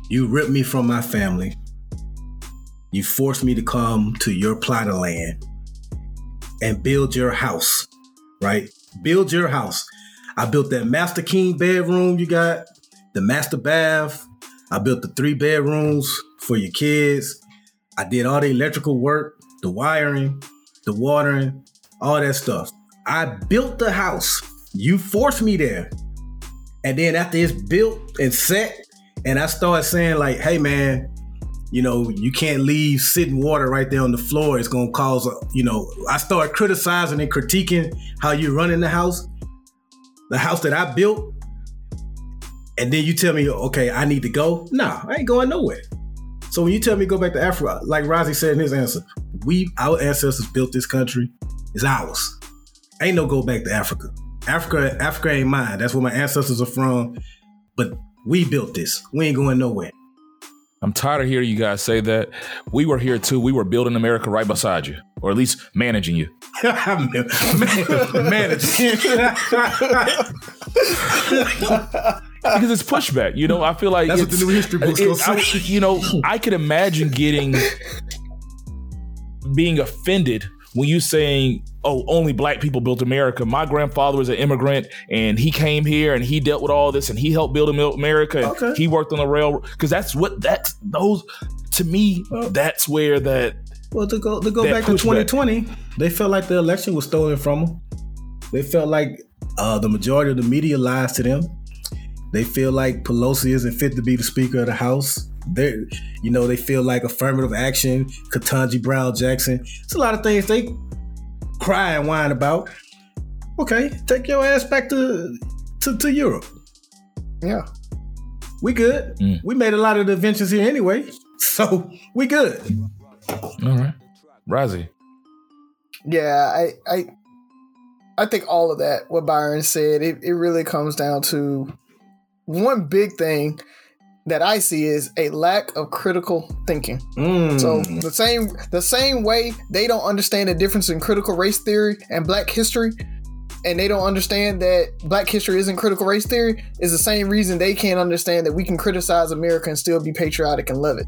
you ripped me from my family. You forced me to come to your plot of land and build your house, right? Build your house. I built that master king bedroom you got, the master bath, I built the three bedrooms for your kids. I did all the electrical work, the wiring, the watering, all that stuff. I built the house. You forced me there. And then after it's built and set, and I started saying, like, hey man, you know, you can't leave sitting water right there on the floor. It's gonna cause, a, you know, I started criticizing and critiquing how you're running the house. The house that I built, and then you tell me, okay, I need to go. Nah, I ain't going nowhere. So when you tell me go back to Africa, like Rozzy said in his answer, we our ancestors built this country. It's ours. Ain't no go back to Africa. Africa, Africa ain't mine. That's where my ancestors are from. But we built this. We ain't going nowhere. I'm tired of hearing you guys say that. We were here too. We were building America right beside you, or at least managing you. managing. because it's pushback. You know, I feel like that's what the new history books it, I, You know, I could imagine getting being offended when you saying, "Oh, only black people built America." My grandfather was an immigrant, and he came here and he dealt with all this, and he helped build America. Okay. He worked on the railroad because that's what that's those to me. Well, that's where that. Well, to go to go back to 2020, they felt like the election was stolen from them. They felt like uh, the majority of the media lies to them. They feel like Pelosi isn't fit to be the Speaker of the House. They, you know, they feel like affirmative action, Ketanji Brown Jackson. It's a lot of things they cry and whine about. Okay, take your ass back to to, to Europe. Yeah, we good. Mm. We made a lot of the adventures here anyway, so we good. All right, Rozzy. Yeah, I I I think all of that what Byron said it, it really comes down to one big thing that I see is a lack of critical thinking. Mm. So the same the same way they don't understand the difference in critical race theory and black history, and they don't understand that black history isn't critical race theory is the same reason they can't understand that we can criticize America and still be patriotic and love it.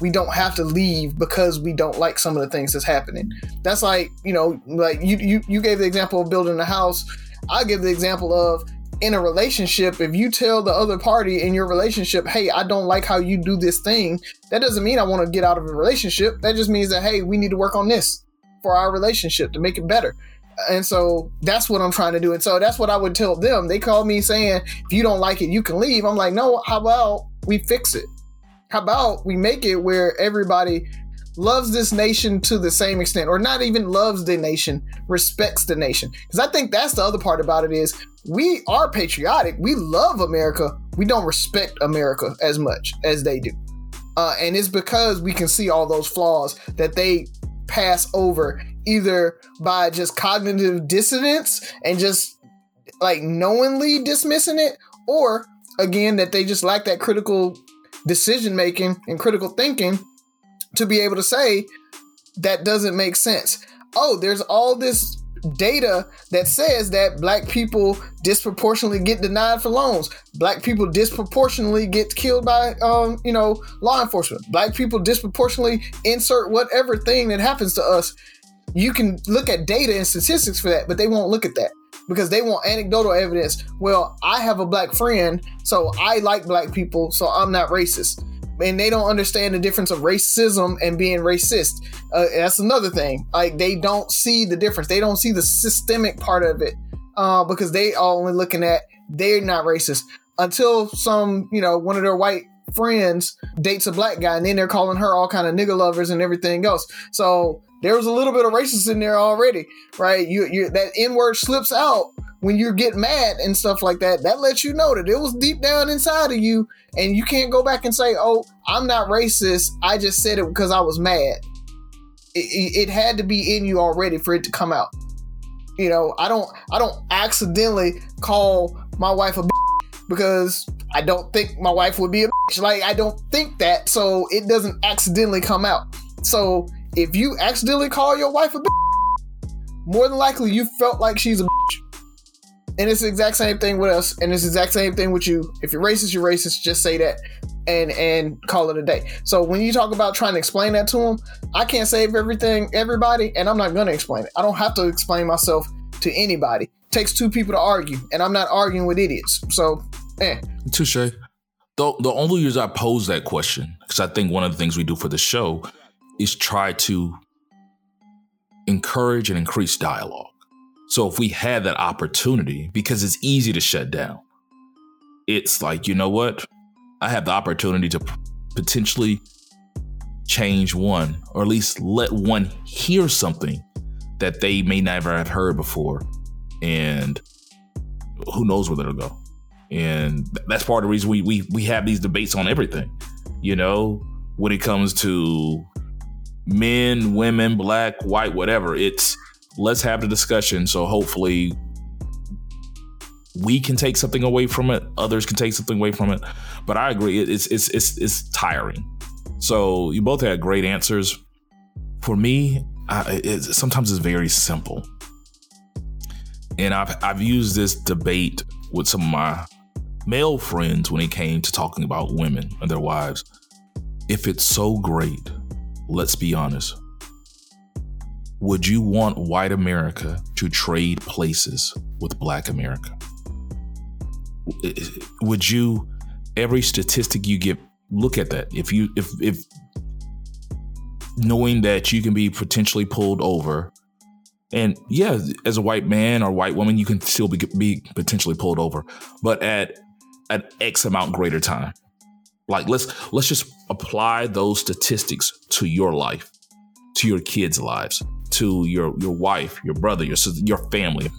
We don't have to leave because we don't like some of the things that's happening. That's like, you know, like you you, you gave the example of building a house. I give the example of in a relationship, if you tell the other party in your relationship, hey, I don't like how you do this thing, that doesn't mean I want to get out of a relationship. That just means that, hey, we need to work on this for our relationship to make it better. And so that's what I'm trying to do. And so that's what I would tell them. They call me saying, if you don't like it, you can leave. I'm like, no, how about we fix it? How about we make it where everybody loves this nation to the same extent, or not even loves the nation, respects the nation? Because I think that's the other part about it is we are patriotic. We love America. We don't respect America as much as they do. Uh, and it's because we can see all those flaws that they pass over either by just cognitive dissonance and just like knowingly dismissing it, or again, that they just lack that critical decision making and critical thinking to be able to say that doesn't make sense. Oh, there's all this data that says that black people disproportionately get denied for loans. Black people disproportionately get killed by, um, you know, law enforcement. Black people disproportionately insert whatever thing that happens to us. You can look at data and statistics for that, but they won't look at that because they want anecdotal evidence. Well, I have a black friend, so I like black people, so I'm not racist and they don't understand the difference of racism and being racist. Uh, that's another thing. Like they don't see the difference. They don't see the systemic part of it uh, because they are only looking at they're not racist until some you know one of their white friends dates a black guy and then they're calling her all kind of nigger lovers and everything else. So there was a little bit of racism in there already, right? You, you that N word slips out when you get mad and stuff like that, that lets you know that it was deep down inside of you, and you can't go back and say, "Oh, I'm not racist. I just said it because I was mad." It, it, had to be in you already for it to come out. You know, I don't, I don't accidentally call my wife a because I don't think my wife would be a bitch. Like I don't think that, so it doesn't accidentally come out. So if you accidentally call your wife a bitch, more than likely you felt like she's a bitch. And it's the exact same thing with us, and it's the exact same thing with you. If you're racist, you're racist. Just say that, and and call it a day. So when you talk about trying to explain that to them, I can't save everything, everybody, and I'm not gonna explain it. I don't have to explain myself to anybody. It takes two people to argue, and I'm not arguing with idiots. So, eh. Touche. The, the only reason I pose that question, because I think one of the things we do for the show is try to encourage and increase dialogue. So if we had that opportunity, because it's easy to shut down, it's like, you know what? I have the opportunity to potentially change one, or at least let one hear something that they may never have heard before. And who knows where it'll go. And that's part of the reason we, we, we have these debates on everything. You know, when it comes to men, women, black, white, whatever, it's let's have the discussion. So hopefully we can take something away from it. Others can take something away from it. But I agree, it's it's it's it's tiring. So you both had great answers. For me, I, sometimes it's very simple, and I've I've used this debate with some of my male friends when it came to talking about women and their wives. If it's so great, let's be honest. Would you want white America to trade places with black America? Would you every statistic you get look at that. If you if if knowing that you can be potentially pulled over and yeah, as a white man or white woman, you can still be, be potentially pulled over, but at an X amount greater time. Like let's let's just apply those statistics to your life, to your kids' lives to your your wife, your brother, your sister, your family,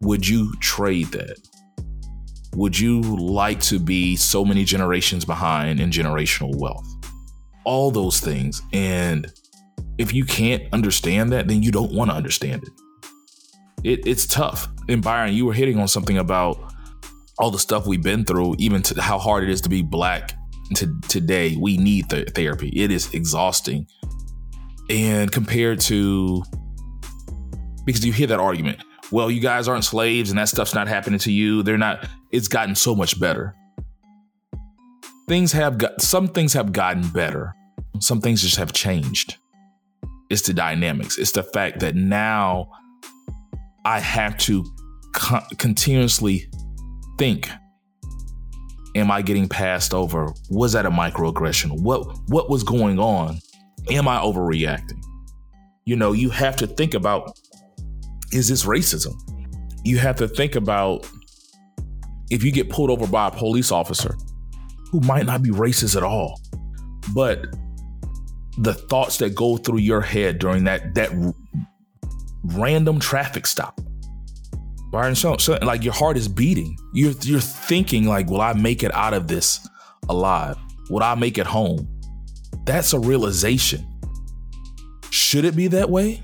would you trade that? Would you like to be so many generations behind in generational wealth? All those things. And if you can't understand that, then you don't want to understand it. it. It's tough. And Byron, you were hitting on something about all the stuff we've been through, even to how hard it is to be black to, today. We need th- therapy. It is exhausting and compared to because you hear that argument well, you guys aren't slaves and that stuff's not happening to you. They're not, it's gotten so much better. Things have got, some things have gotten better. Some things just have changed. It's the dynamics. It's the fact that now I have to co- continuously think am I getting passed over? Was that a microaggression? What what was going on? Am I overreacting? You know, you have to think about is this racism? You have to think about if you get pulled over by a police officer who might not be racist at all, but the thoughts that go through your head during that that random traffic stop. Byron, so, so, like your heart is beating. You're you're thinking like, will I make it out of this alive? Will I make it home? That's a realization. Should it be that way?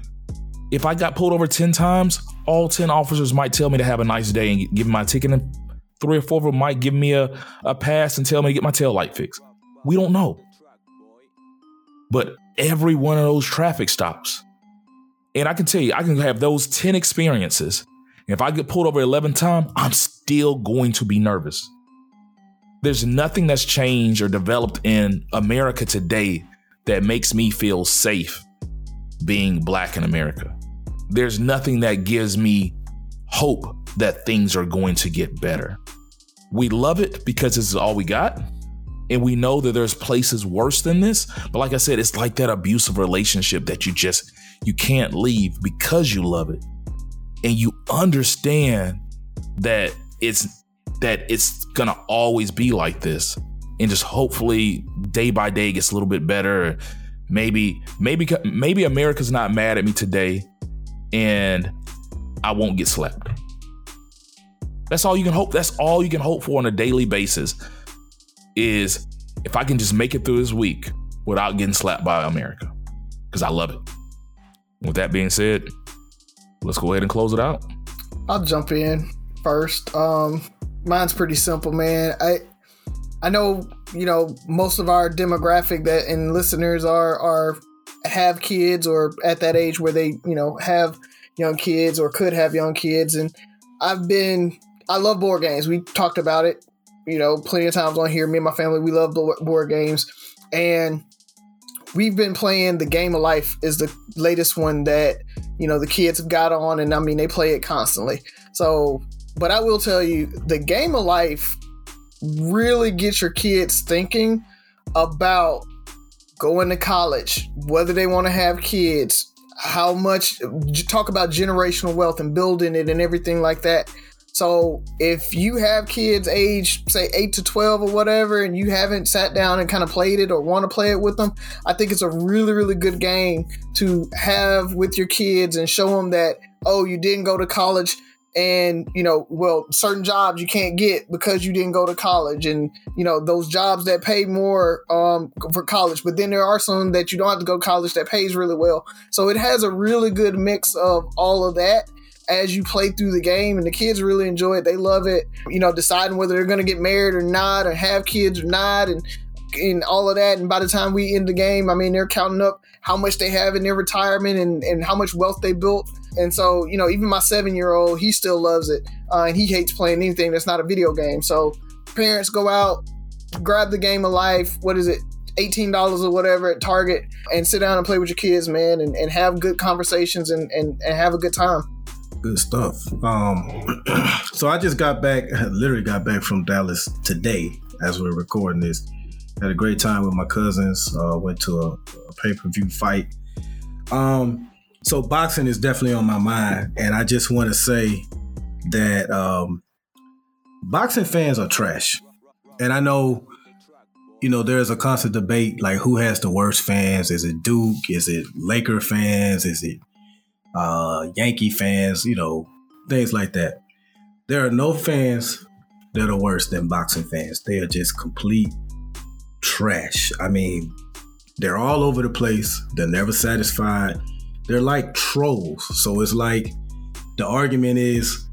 If I got pulled over 10 times, all 10 officers might tell me to have a nice day and give my ticket, and three or four of them might give me a, a pass and tell me to get my tail light fixed. We don't know. But every one of those traffic stops, and I can tell you, I can have those 10 experiences. If I get pulled over 11 times, I'm still going to be nervous. There's nothing that's changed or developed in America today that makes me feel safe being black in America. There's nothing that gives me hope that things are going to get better. We love it because this is all we got. And we know that there's places worse than this. But like I said, it's like that abusive relationship that you just you can't leave because you love it. And you understand that it's that it's gonna always be like this. And just hopefully day by day gets a little bit better Maybe, maybe, maybe America's not mad at me today, and I won't get slapped. That's all you can hope. That's all you can hope for on a daily basis. Is if I can just make it through this week without getting slapped by America, because I love it. With that being said, let's go ahead and close it out. I'll jump in first. Um, mine's pretty simple, man. I I know you know most of our demographic that and listeners are are have kids or at that age where they you know have young kids or could have young kids and I've been I love board games. We talked about it, you know, plenty of times on here. Me and my family we love board games and we've been playing the game of life is the latest one that you know the kids have got on and I mean they play it constantly. So, but I will tell you the game of life really gets your kids thinking about going to college, whether they want to have kids, how much talk about generational wealth and building it and everything like that. So if you have kids age say 8 to 12 or whatever and you haven't sat down and kind of played it or want to play it with them, I think it's a really really good game to have with your kids and show them that oh, you didn't go to college and you know well certain jobs you can't get because you didn't go to college. And you know those jobs that pay more um, for college. But then there are some that you don't have to go to college that pays really well. So it has a really good mix of all of that as you play through the game. And the kids really enjoy it. They love it. You know deciding whether they're going to get married or not or have kids or not and and all of that. And by the time we end the game i mean they're counting up how much they have in their retirement and, and how much wealth they built and so, you know, even my seven year old, he still loves it. Uh, and he hates playing anything that's not a video game. So, parents go out, grab the game of life. What is it? $18 or whatever at Target and sit down and play with your kids, man, and, and have good conversations and, and, and have a good time. Good stuff. Um, so I just got back, literally got back from Dallas today as we're recording this. Had a great time with my cousins. Uh, went to a, a pay per view fight. Um, so boxing is definitely on my mind, and I just want to say that um, boxing fans are trash, and I know. You know, there's a constant debate like who has the worst fans? Is it Duke? Is it Laker fans? Is it uh, Yankee fans? You know, things like that. There are no fans that are worse than boxing fans. They are just complete trash. I mean, they're all over the place. They're never satisfied they're like trolls. So it's like the argument is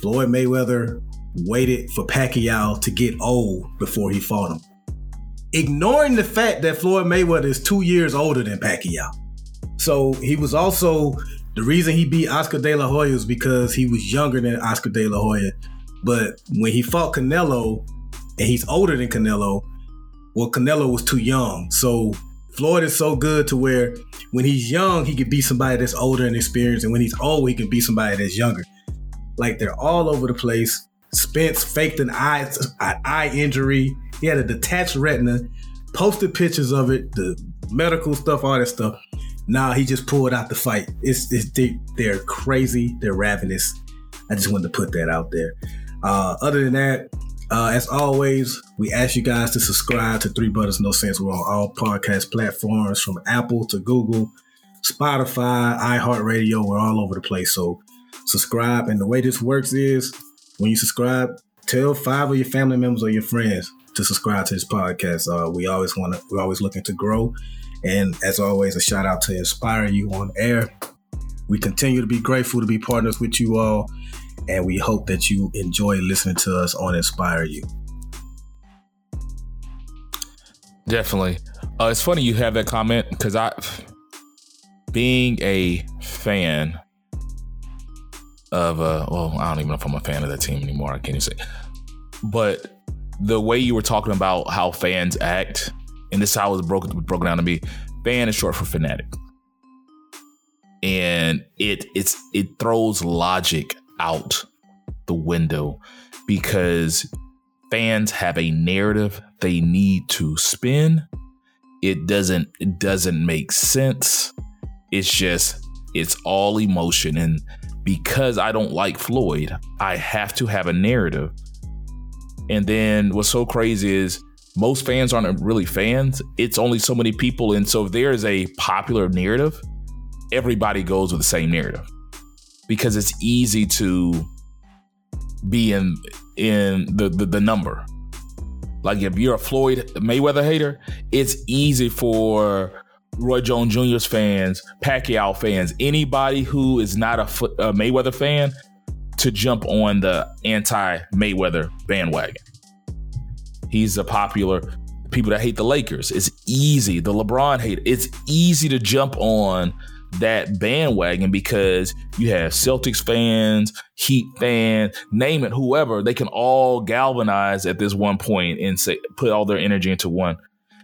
Floyd Mayweather waited for Pacquiao to get old before he fought him. Ignoring the fact that Floyd Mayweather is two years older than Pacquiao. So he was also the reason he beat Oscar De La Hoya was because he was younger than Oscar De La Hoya. But when he fought Canelo, and he's older than Canelo, well, Canelo was too young. So Floyd is so good to where when he's young, he could beat somebody that's older and experienced, and when he's old, he can beat somebody that's younger. Like they're all over the place. Spence faked an eye an eye injury. He had a detached retina. Posted pictures of it, the medical stuff, all that stuff. Nah, he just pulled out the fight. It's, it's they, they're crazy. They're ravenous. I just wanted to put that out there. Uh, other than that, uh, as always, we ask you guys to subscribe to Three Brothers No Sense. We're on all podcast platforms from Apple to Google, Spotify, iHeartRadio. We're all over the place. So subscribe. And the way this works is when you subscribe, tell five of your family members or your friends to subscribe to this podcast. Uh, we always want to, we're always looking to grow. And as always, a shout out to Inspire You on air. We continue to be grateful to be partners with you all and we hope that you enjoy listening to us on Inspire You. Definitely. Uh, it's funny you have that comment because I, being a fan of, uh, well, I don't even know if I'm a fan of that team anymore. I can't even say. But the way you were talking about how fans act, and this is how it was broken broken down to me. Fan is short for fanatic, and it it's it throws logic out the window because fans have a narrative they need to spin. It doesn't it doesn't make sense. It's just it's all emotion and because I don't like Floyd, I have to have a narrative. And then what's so crazy is most fans aren't really fans. It's only so many people. And so if there is a popular narrative, everybody goes with the same narrative because it's easy to be in in the, the, the number. Like if you're a Floyd Mayweather hater, it's easy for Roy Jones Jr.'s fans, Pacquiao fans, anybody who is not a, a Mayweather fan to jump on the anti Mayweather bandwagon. He's a popular people that hate the Lakers. It's easy. The LeBron hate. It's easy to jump on that bandwagon because you have Celtics fans, Heat fans, name it, whoever, they can all galvanize at this one point and say put all their energy into one.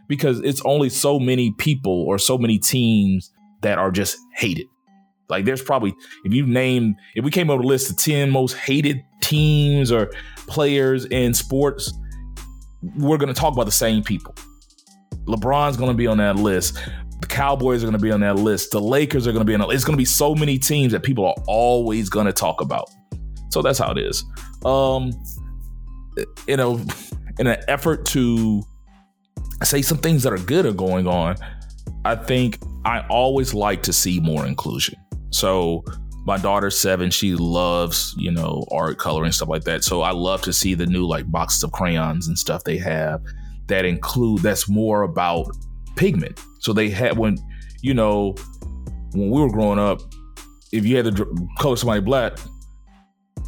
Because it's only so many people or so many teams that are just hated. Like there's probably if you name if we came up with a list of 10 most hated teams or players in sports, we're gonna talk about the same people. LeBron's to be on that list. The Cowboys are going to be on that list. The Lakers are going to be on. It's going to be so many teams that people are always going to talk about. So that's how it is. Um, in a in an effort to say some things that are good are going on, I think I always like to see more inclusion. So my daughter's seven. She loves, you know, art, coloring, stuff like that. So I love to see the new like boxes of crayons and stuff they have that include that's more about pigment. So they had when you know when we were growing up, if you had to color somebody black,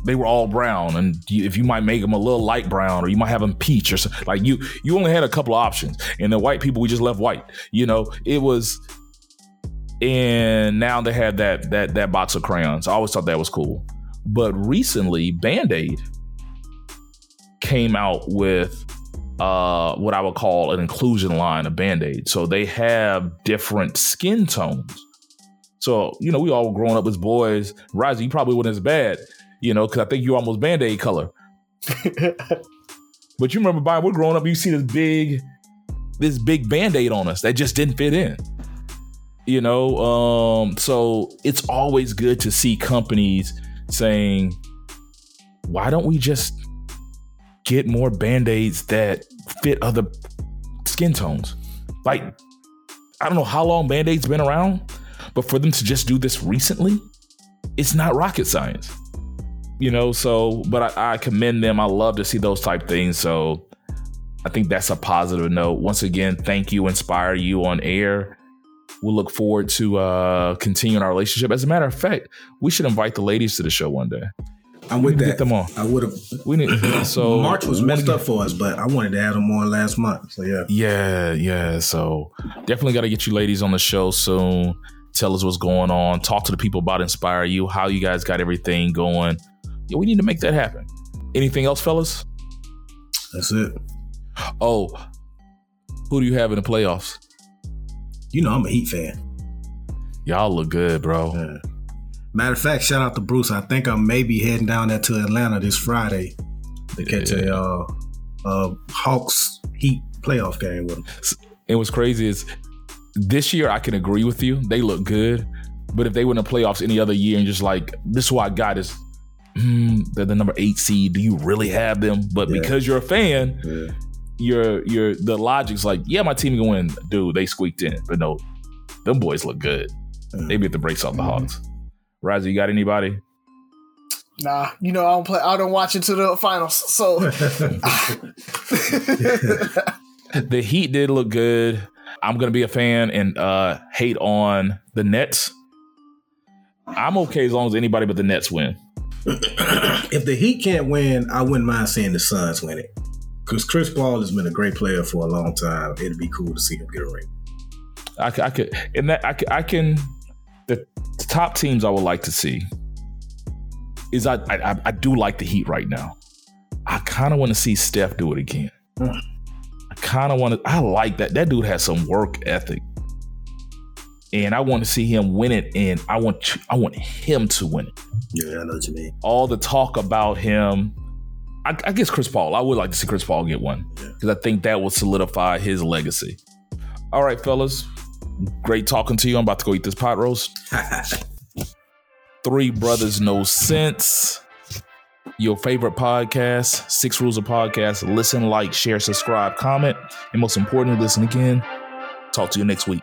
they were all brown, and if you might make them a little light brown, or you might have them peach, or something, like you you only had a couple of options. And the white people, we just left white. You know, it was. And now they had that that that box of crayons. I always thought that was cool. But recently, Band Aid came out with uh, what I would call an inclusion line a Band Aid. So they have different skin tones. So, you know, we all growing up as boys. Rising, you probably wasn't as bad, you know, because I think you're almost Band Aid color. but you remember, Brian, we're growing up, you see this big, this big Band Aid on us that just didn't fit in. You know, um, so it's always good to see companies saying, why don't we just get more band-aids that fit other skin tones. Like, I don't know how long band-aids been around, but for them to just do this recently, it's not rocket science. You know, so but I, I commend them. I love to see those type things. So I think that's a positive note. Once again, thank you, Inspire You on air. We'll look forward to uh, continuing our relationship. As a matter of fact, we should invite the ladies to the show one day. I'm with that. Get them on. I would have. We need so March was messed up for us, but I wanted to add them on last month. So yeah. Yeah, yeah. So definitely got to get you ladies on the show soon. Tell us what's going on. Talk to the people about Inspire You, how you guys got everything going. Yeah, we need to make that happen. Anything else, fellas? That's it. Oh, who do you have in the playoffs? You know I'm a Heat fan. Y'all look good, bro. Yeah. Matter of fact, shout out to Bruce. I think I'm maybe heading down there to Atlanta this Friday to catch yeah. a uh, uh, Hawks Heat playoff game with them. And what's crazy is this year I can agree with you. They look good. But if they win the playoffs any other year and just like this is who I got is mm, they're the number eight seed. Do you really have them? But yeah. because you're a fan, yeah. you're you're the logic's like, yeah, my team can win. Dude, they squeaked in. But no, them boys look good. Mm. They beat the brakes off the mm-hmm. Hawks. Riser, you got anybody? Nah, you know I don't play. I don't watch it to the finals. So the Heat did look good. I'm gonna be a fan and uh, hate on the Nets. I'm okay as long as anybody but the Nets win. if the Heat can't win, I wouldn't mind seeing the Suns win it. Because Chris Paul has been a great player for a long time. It'd be cool to see him get a ring. I, I could, and that I, I can. The, top teams I would like to see is I I, I do like the Heat right now. I kind of want to see Steph do it again. Mm. I kind of want to. I like that. That dude has some work ethic, and I want to see him win it. And I want to, I want him to win it. Yeah, I know what you mean. All the talk about him. I, I guess Chris Paul. I would like to see Chris Paul get one because yeah. I think that will solidify his legacy. All right, fellas. Great talking to you. I'm about to go eat this pot roast. Three Brothers No Sense. Your favorite podcast, Six Rules of Podcast. Listen, like, share, subscribe, comment, and most importantly, listen again. Talk to you next week.